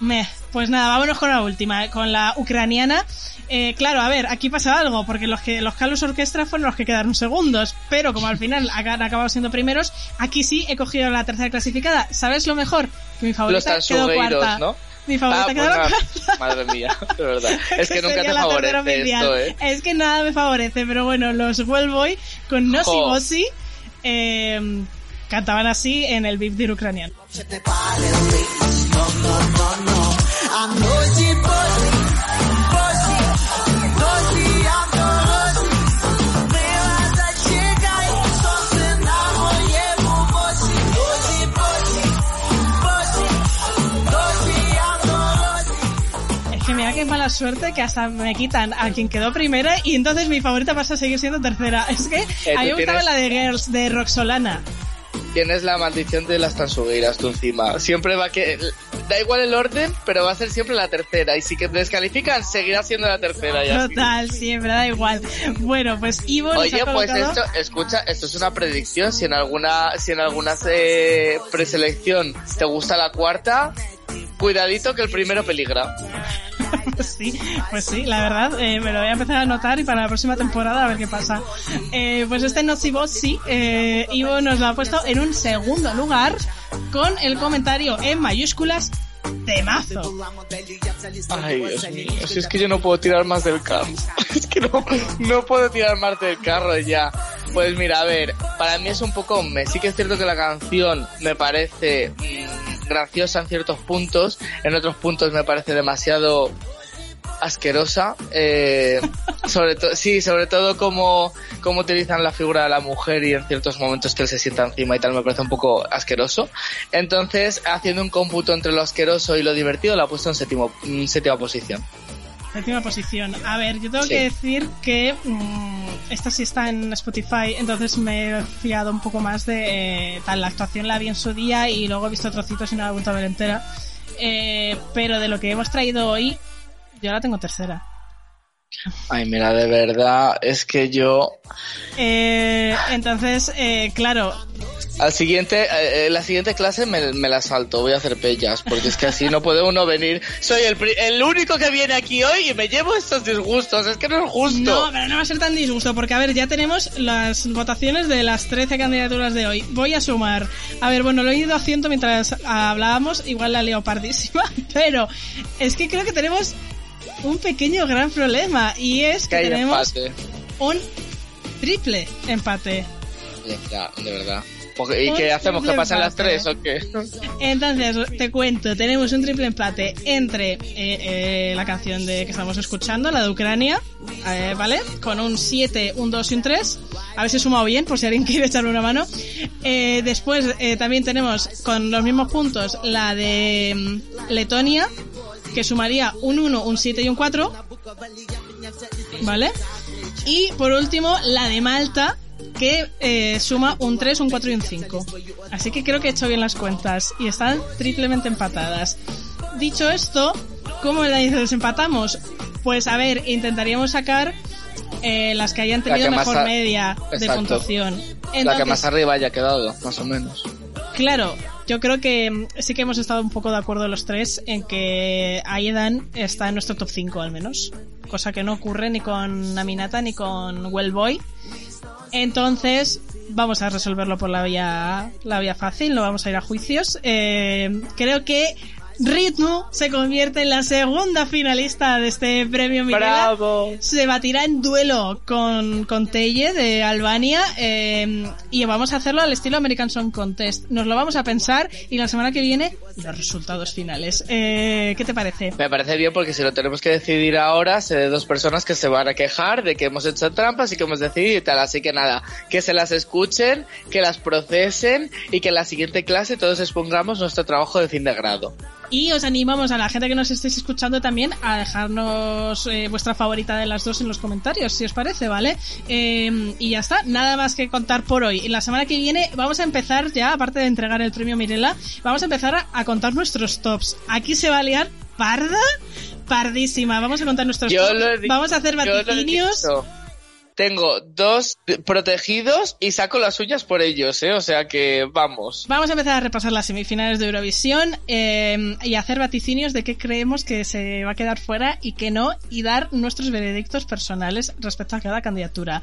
Meh. Pues nada, vámonos con la última, eh, con la ucraniana. Eh, claro, a ver, aquí pasa algo, porque los que los Carlos Orquestra fueron los que quedaron segundos, pero como al final (laughs) han acabado siendo primeros, aquí sí he cogido la tercera clasificada. ¿Sabes lo mejor? Que mi Los favorita quedó cuarta. ¿no? Mi favorita Ah, pues. Madre mía, de verdad. (laughs) Es que nunca te favorece esto, ¿eh? Es que nada me favorece, pero bueno, los Wellboy con Nosy Jo. Bossy, eh, Cantaban así en el VIP de ucraniano. Qué mala suerte que hasta me quitan a quien quedó primera y entonces mi favorita pasa a seguir siendo tercera. (laughs) Es que Eh, a mí me gustaba tienes- la de Girls, de Roxolana. Tienes la maldición de las tansugueiras tú encima. Siempre va que... Da igual el orden, pero va a ser siempre la tercera. Y si que te descalifican, seguirá siendo la tercera. Y así. Total, siempre da igual. Bueno, pues Ivo nos Oye, ha pues colocado... esto, escucha, esto es una predicción. Si en alguna, si en alguna eh, preselección te gusta la cuarta, cuidadito que el primero peligra. (laughs) sí, pues sí, la verdad, eh, me lo voy a empezar a anotar y para la próxima temporada a ver qué pasa. Eh, pues este Nocivo sí, eh, Ivo nos lo ha puesto en un segundo lugar con el comentario en mayúsculas temazo. Ay, Dios si es que yo no puedo tirar más del carro. (laughs) Es que no, no puedo tirar más del carro ya. Pues mira, a ver, para mí es un poco mes. Sí que es cierto que la canción me parece mm, graciosa en ciertos puntos, en otros puntos me parece demasiado asquerosa. Eh, (laughs) sobre todo, sí, sobre todo como, como utilizan la figura de la mujer y en ciertos momentos que él se sienta encima y tal me parece un poco asqueroso. Entonces, haciendo un cómputo entre lo asqueroso y lo divertido, la he puesto en séptimo, en séptima posición. Séptima posición. A ver, yo tengo Sí. que decir que mm, esta sí está en Spotify, entonces me he fiado un poco más de eh, tal. La actuación la vi en su día y luego he visto trocitos y no la he vuelto a ver entera. Eh, pero de lo que hemos traído hoy, yo la tengo tercera. Ay, mira, de verdad, es que yo Eh, entonces, eh, claro, al siguiente, eh, eh, la siguiente clase me, me la salto, voy a hacer pellas, porque es que así no puede uno venir. Soy el, el único que viene aquí hoy y me llevo estos disgustos, es que no es justo. No, pero no va a ser tan disgusto, porque a ver, ya tenemos las votaciones de las 13 candidaturas de hoy. Voy a sumar. A ver, bueno, lo he ido haciendo mientras hablábamos, igual la leopardísima, (laughs) pero es que creo que tenemos un pequeño gran problema y es que tenemos empate. un triple empate. Ya, ya, de verdad. Porque- ¿Y Un qué hacemos? ¿Que pasen las tres o qué? Entonces, te cuento, tenemos un triple empate entre eh, eh, la canción de que estamos escuchando, la de Ucrania, eh, ¿vale? Con un 7, un 2 y un 3. A ver si he sumado bien, por si alguien (laughs) quiere echarme una mano. Eh, después eh, también tenemos con los mismos puntos la de mm, Letonia, que sumaría un 1, un 7 y un 4. ¿Vale? Y por último, la de Malta, que eh, suma un 3, un 4 y un 5. Así que creo que he hecho bien las cuentas y están triplemente empatadas. Dicho esto, ¿cómo la desempatamos? Pues a ver, intentaríamos sacar eh, las que hayan tenido que mejor a- media de puntuación. la que más arriba haya quedado, más o menos. Claro, yo creo que mm, sí que hemos estado un poco de acuerdo los tres en que Aedan está en nuestro top 5 al menos. Cosa que no ocurre ni con Aminata ni con Wellboy. Entonces, vamos a resolverlo por la vía, la vía fácil, no vamos a ir a juicios. Eh, creo que Ritmo se convierte en la segunda finalista de este premio Mirela. ¡Bravo! Se batirá en duelo con, con Teye de Albania eh, y vamos a hacerlo al estilo American Song Contest. Nos lo vamos a pensar y la semana que viene los resultados finales. Eh, ¿Qué te parece? Me parece bien porque si lo tenemos que decidir ahora, sé de dos personas que se van a quejar de que hemos hecho trampas y que hemos decidido y tal. Así que nada, que se las escuchen, que las procesen y que en la siguiente clase todos expongamos nuestro trabajo de fin de grado. Y os animamos a la gente que nos estéis escuchando también a dejarnos eh, vuestra favorita de las dos en los comentarios, si os parece, ¿vale? Eh, y ya está, nada más que contar por hoy. Y la semana que viene vamos a empezar ya, aparte de entregar el premio Mirela, vamos a empezar a, a contar nuestros tops. Aquí se va a liar parda, pardísima. Vamos a contar nuestros Yo tops. vamos a hacer vaticinios. Tengo dos protegidos y saco las suyas por ellos, ¿eh? O sea que vamos. Vamos a empezar a repasar las semifinales de Eurovisión eh, y hacer vaticinios de qué creemos que se va a quedar fuera y qué no, y dar nuestros veredictos personales respecto a cada candidatura.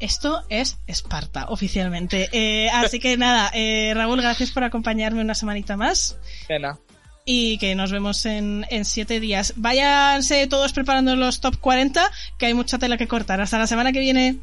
Esto es Esparta, oficialmente. Eh, así que nada, eh, Raúl, gracias por acompañarme una semanita más Cena y que nos vemos en, en siete días. Váyanse todos preparando los top 40, que hay mucha tela que cortar. Hasta la semana que viene.